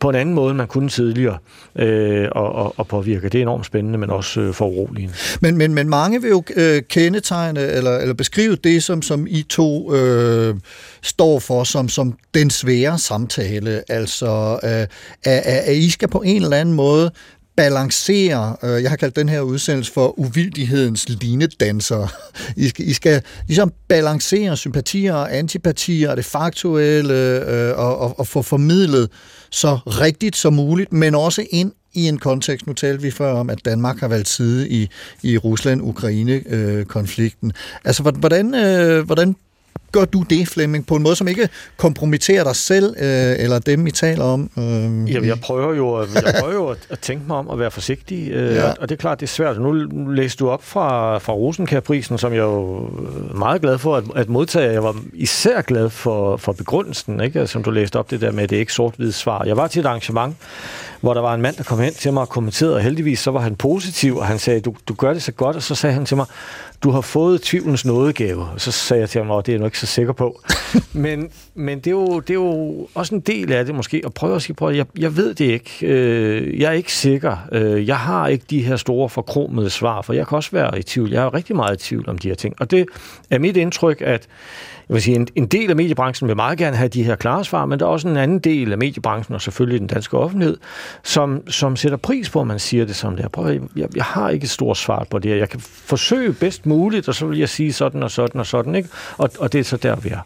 på en anden måde, end man kunne tidligere, øh, og, og, og påvirke. Det er enormt spændende, men også øh, foruroligende. Men, men, men mange vil jo øh, kendetegne eller, eller beskrive det, som, som I to øh, står for, som, som den svære samtale. Altså, øh, at, at I skal på en eller anden måde balancere, øh, jeg har kaldt den her udsendelse for uvildighedens linedanser. I skal, I skal ligesom balancere sympatier og antipatier og det faktuelle øh, og, og, og få formidlet så rigtigt som muligt, men også ind i en kontekst, nu talte vi før om, at Danmark har valgt side i, i Rusland-Ukraine-konflikten. Altså, hvordan, øh, hvordan gør du det, Flemming, på en måde, som ikke kompromitterer dig selv øh, eller dem, I taler om? Øh, Jamen, jeg prøver jo, jeg prøver jo at, at tænke mig om at være forsigtig, øh, ja. og det er klart, det er svært. Nu læste du op fra, fra Rosenkær-prisen, som jeg er jo meget glad for at, at modtage. Jeg var især glad for, for begrundelsen, ikke? som du læste op det der med, at det er ikke sort-hvidt svar. Jeg var til et arrangement, hvor der var en mand, der kom hen til mig og kommenterede, og heldigvis så var han positiv, og han sagde, du, du gør det så godt, og så sagde han til mig, du har fået tvivlens nådegave. Så sagde jeg til ham, at det er jeg nok ikke så sikker på. men men det, er jo, det er jo også en del af det måske, at prøve at sige, prøve, jeg, jeg ved det ikke. Øh, jeg er ikke sikker. Øh, jeg har ikke de her store forkromede svar, for jeg kan også være i tvivl. Jeg er rigtig meget i tvivl om de her ting. Og det er mit indtryk, at vil sige, en, en del af mediebranchen vil meget gerne have de her klare svar, men der er også en anden del af mediebranchen, og selvfølgelig den danske offentlighed, som, som sætter pris på, at man siger det som det er. Prøv, jeg, jeg har ikke et stort svar på det her. Jeg kan forsøge bedst muligt, og så vil jeg sige sådan og sådan og sådan, ikke? Og, og det er så der, vi er.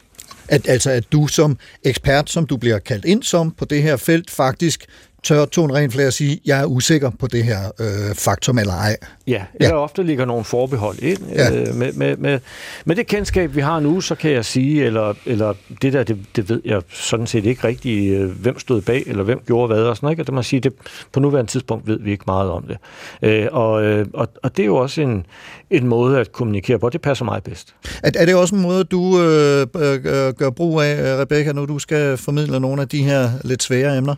At, altså, at du som ekspert, som du bliver kaldt ind som på det her felt, faktisk tør Tone Renflager sige, jeg er usikker på det her øh, faktum eller ej. Ja, eller ja. ofte ligger nogle forbehold ind. Ja. Øh, med, med, med, med det kendskab, vi har nu, så kan jeg sige, eller, eller det der, det, det ved jeg sådan set ikke rigtigt, øh, hvem stod bag, eller hvem gjorde hvad, og sådan. Og det må sige, det, på nuværende tidspunkt ved vi ikke meget om det. Øh, og, øh, og, og det er jo også en, en måde at kommunikere på. Det passer mig bedst. Er, er det også en måde, du øh, øh, gør brug af, Rebecca, når du skal formidle nogle af de her lidt svære emner?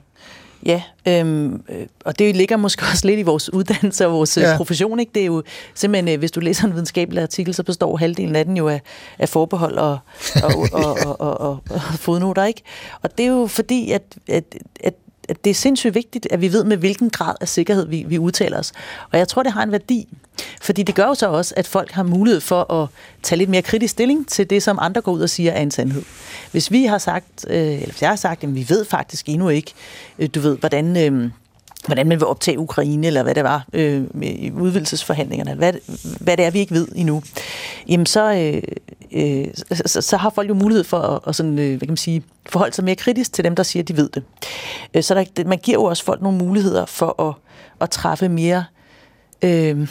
Ja, øhm, øh, og det ligger måske også lidt i vores uddannelse og vores øh, ja. profession. Ikke? Det er jo simpelthen, øh, hvis du læser en videnskabelig artikel, så består halvdelen af den jo af, af forbehold og, og, og, og, og, og, og fodnoter. Ikke? Og det er jo fordi, at, at, at at det er sindssygt vigtigt, at vi ved med hvilken grad af sikkerhed vi, vi udtaler os. Og jeg tror, det har en værdi, fordi det gør jo så også, at folk har mulighed for at tage lidt mere kritisk stilling til det, som andre går ud og siger er en sandhed. Hvis vi har sagt, øh, eller hvis jeg har sagt, at vi ved faktisk endnu ikke, øh, du ved, hvordan... Øh, hvordan man vil optage Ukraine, eller hvad det var øh, i udvidelsesforhandlingerne, hvad, hvad det er, vi ikke ved endnu, jamen så, øh, øh, så, så har folk jo mulighed for at, at sådan, øh, hvad kan man sige, forholde sig mere kritisk til dem, der siger, at de ved det. Øh, så der, man giver jo også folk nogle muligheder for at, at træffe mere... Øh,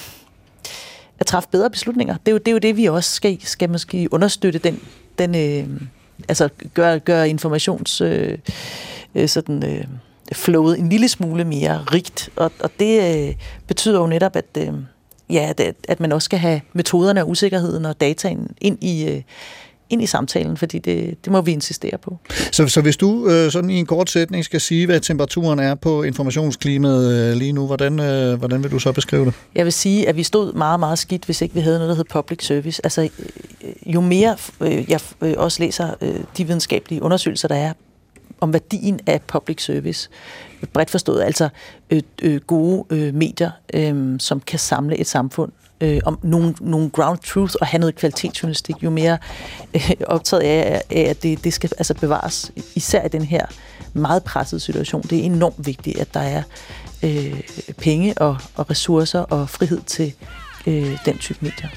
at træffe bedre beslutninger. Det er jo det, er jo det vi også skal, skal måske understøtte den, den øh, altså gøre gør informations øh, øh, sådan øh, flowet en lille smule mere rigt, og, og det øh, betyder jo netop, at, øh, ja, at, at man også skal have metoderne og usikkerheden og dataen ind i, øh, ind i samtalen, fordi det, det må vi insistere på. Så, så hvis du øh, sådan i en kort sætning skal sige, hvad temperaturen er på informationsklimaet øh, lige nu, hvordan, øh, hvordan vil du så beskrive det? Jeg vil sige, at vi stod meget, meget skidt, hvis ikke vi havde noget, der hed public service. Altså, jo mere øh, jeg øh, også læser øh, de videnskabelige undersøgelser, der er om værdien af public service, bredt forstået, altså øh, øh, gode øh, medier, øh, som kan samle et samfund øh, om nogle, nogle ground truth og have noget kvalitetsjournalistik, jo mere øh, optaget af, af at det, det skal altså bevares, især i den her meget pressede situation. Det er enormt vigtigt, at der er øh, penge og, og ressourcer og frihed til øh, den type medier.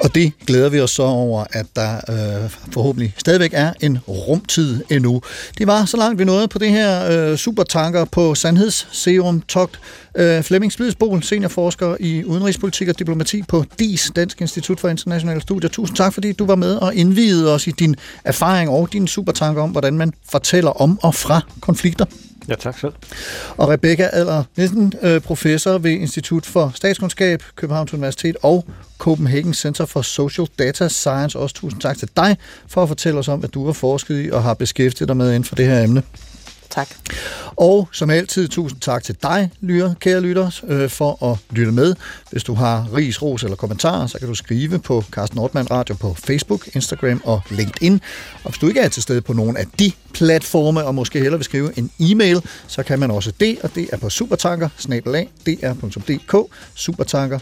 Og det glæder vi os så over, at der øh, forhåbentlig stadigvæk er en rumtid endnu. Det var så langt vi nåede på det her øh, supertanker på Sandhedsserum Togt. Øh, Flemming Splidsbol, seniorforsker i udenrigspolitik og diplomati på DIS, Dansk Institut for Internationale Studier. Tusind tak, fordi du var med og indvidede os i din erfaring og dine supertanker om, hvordan man fortæller om og fra konflikter. Ja, tak selv. Og Rebecca Adler Nielsen, øh, professor ved Institut for Statskundskab, Københavns Universitet og Copenhagen Center for Social Data Science. Også tusind tak til dig for at fortælle os om, hvad du har forsket i og har beskæftiget dig med inden for det her emne. Tak. Og som altid, tusind tak til dig, lytter, kære lytter, øh, for at lytte med. Hvis du har ris, ros eller kommentarer, så kan du skrive på Carsten Nordmann Radio på Facebook, Instagram og LinkedIn. Og hvis du ikke er til stede på nogen af de platforme, og måske hellere vil skrive en e-mail, så kan man også det, og det er på supertanker supertanker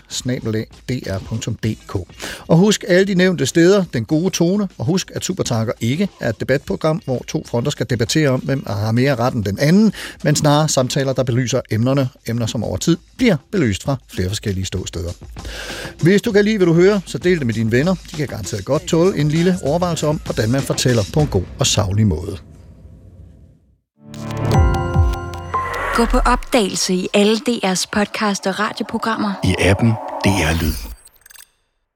Og husk alle de nævnte steder, den gode tone, og husk, at Supertanker ikke er et debatprogram, hvor to fronter skal debattere om, hvem har mere ret end den anden, men snarere samtaler, der belyser emnerne, emner som over tid bliver belyst fra flere forskellige ståsteder. Hvis du kan lide, hvad du hører, så del det med dine venner. De kan garanteret godt tåle en lille overvejelse om, hvordan man fortæller på en god og savlig måde. Gå på opdagelse i alle DR's podcast og radioprogrammer. I appen DR Lyd.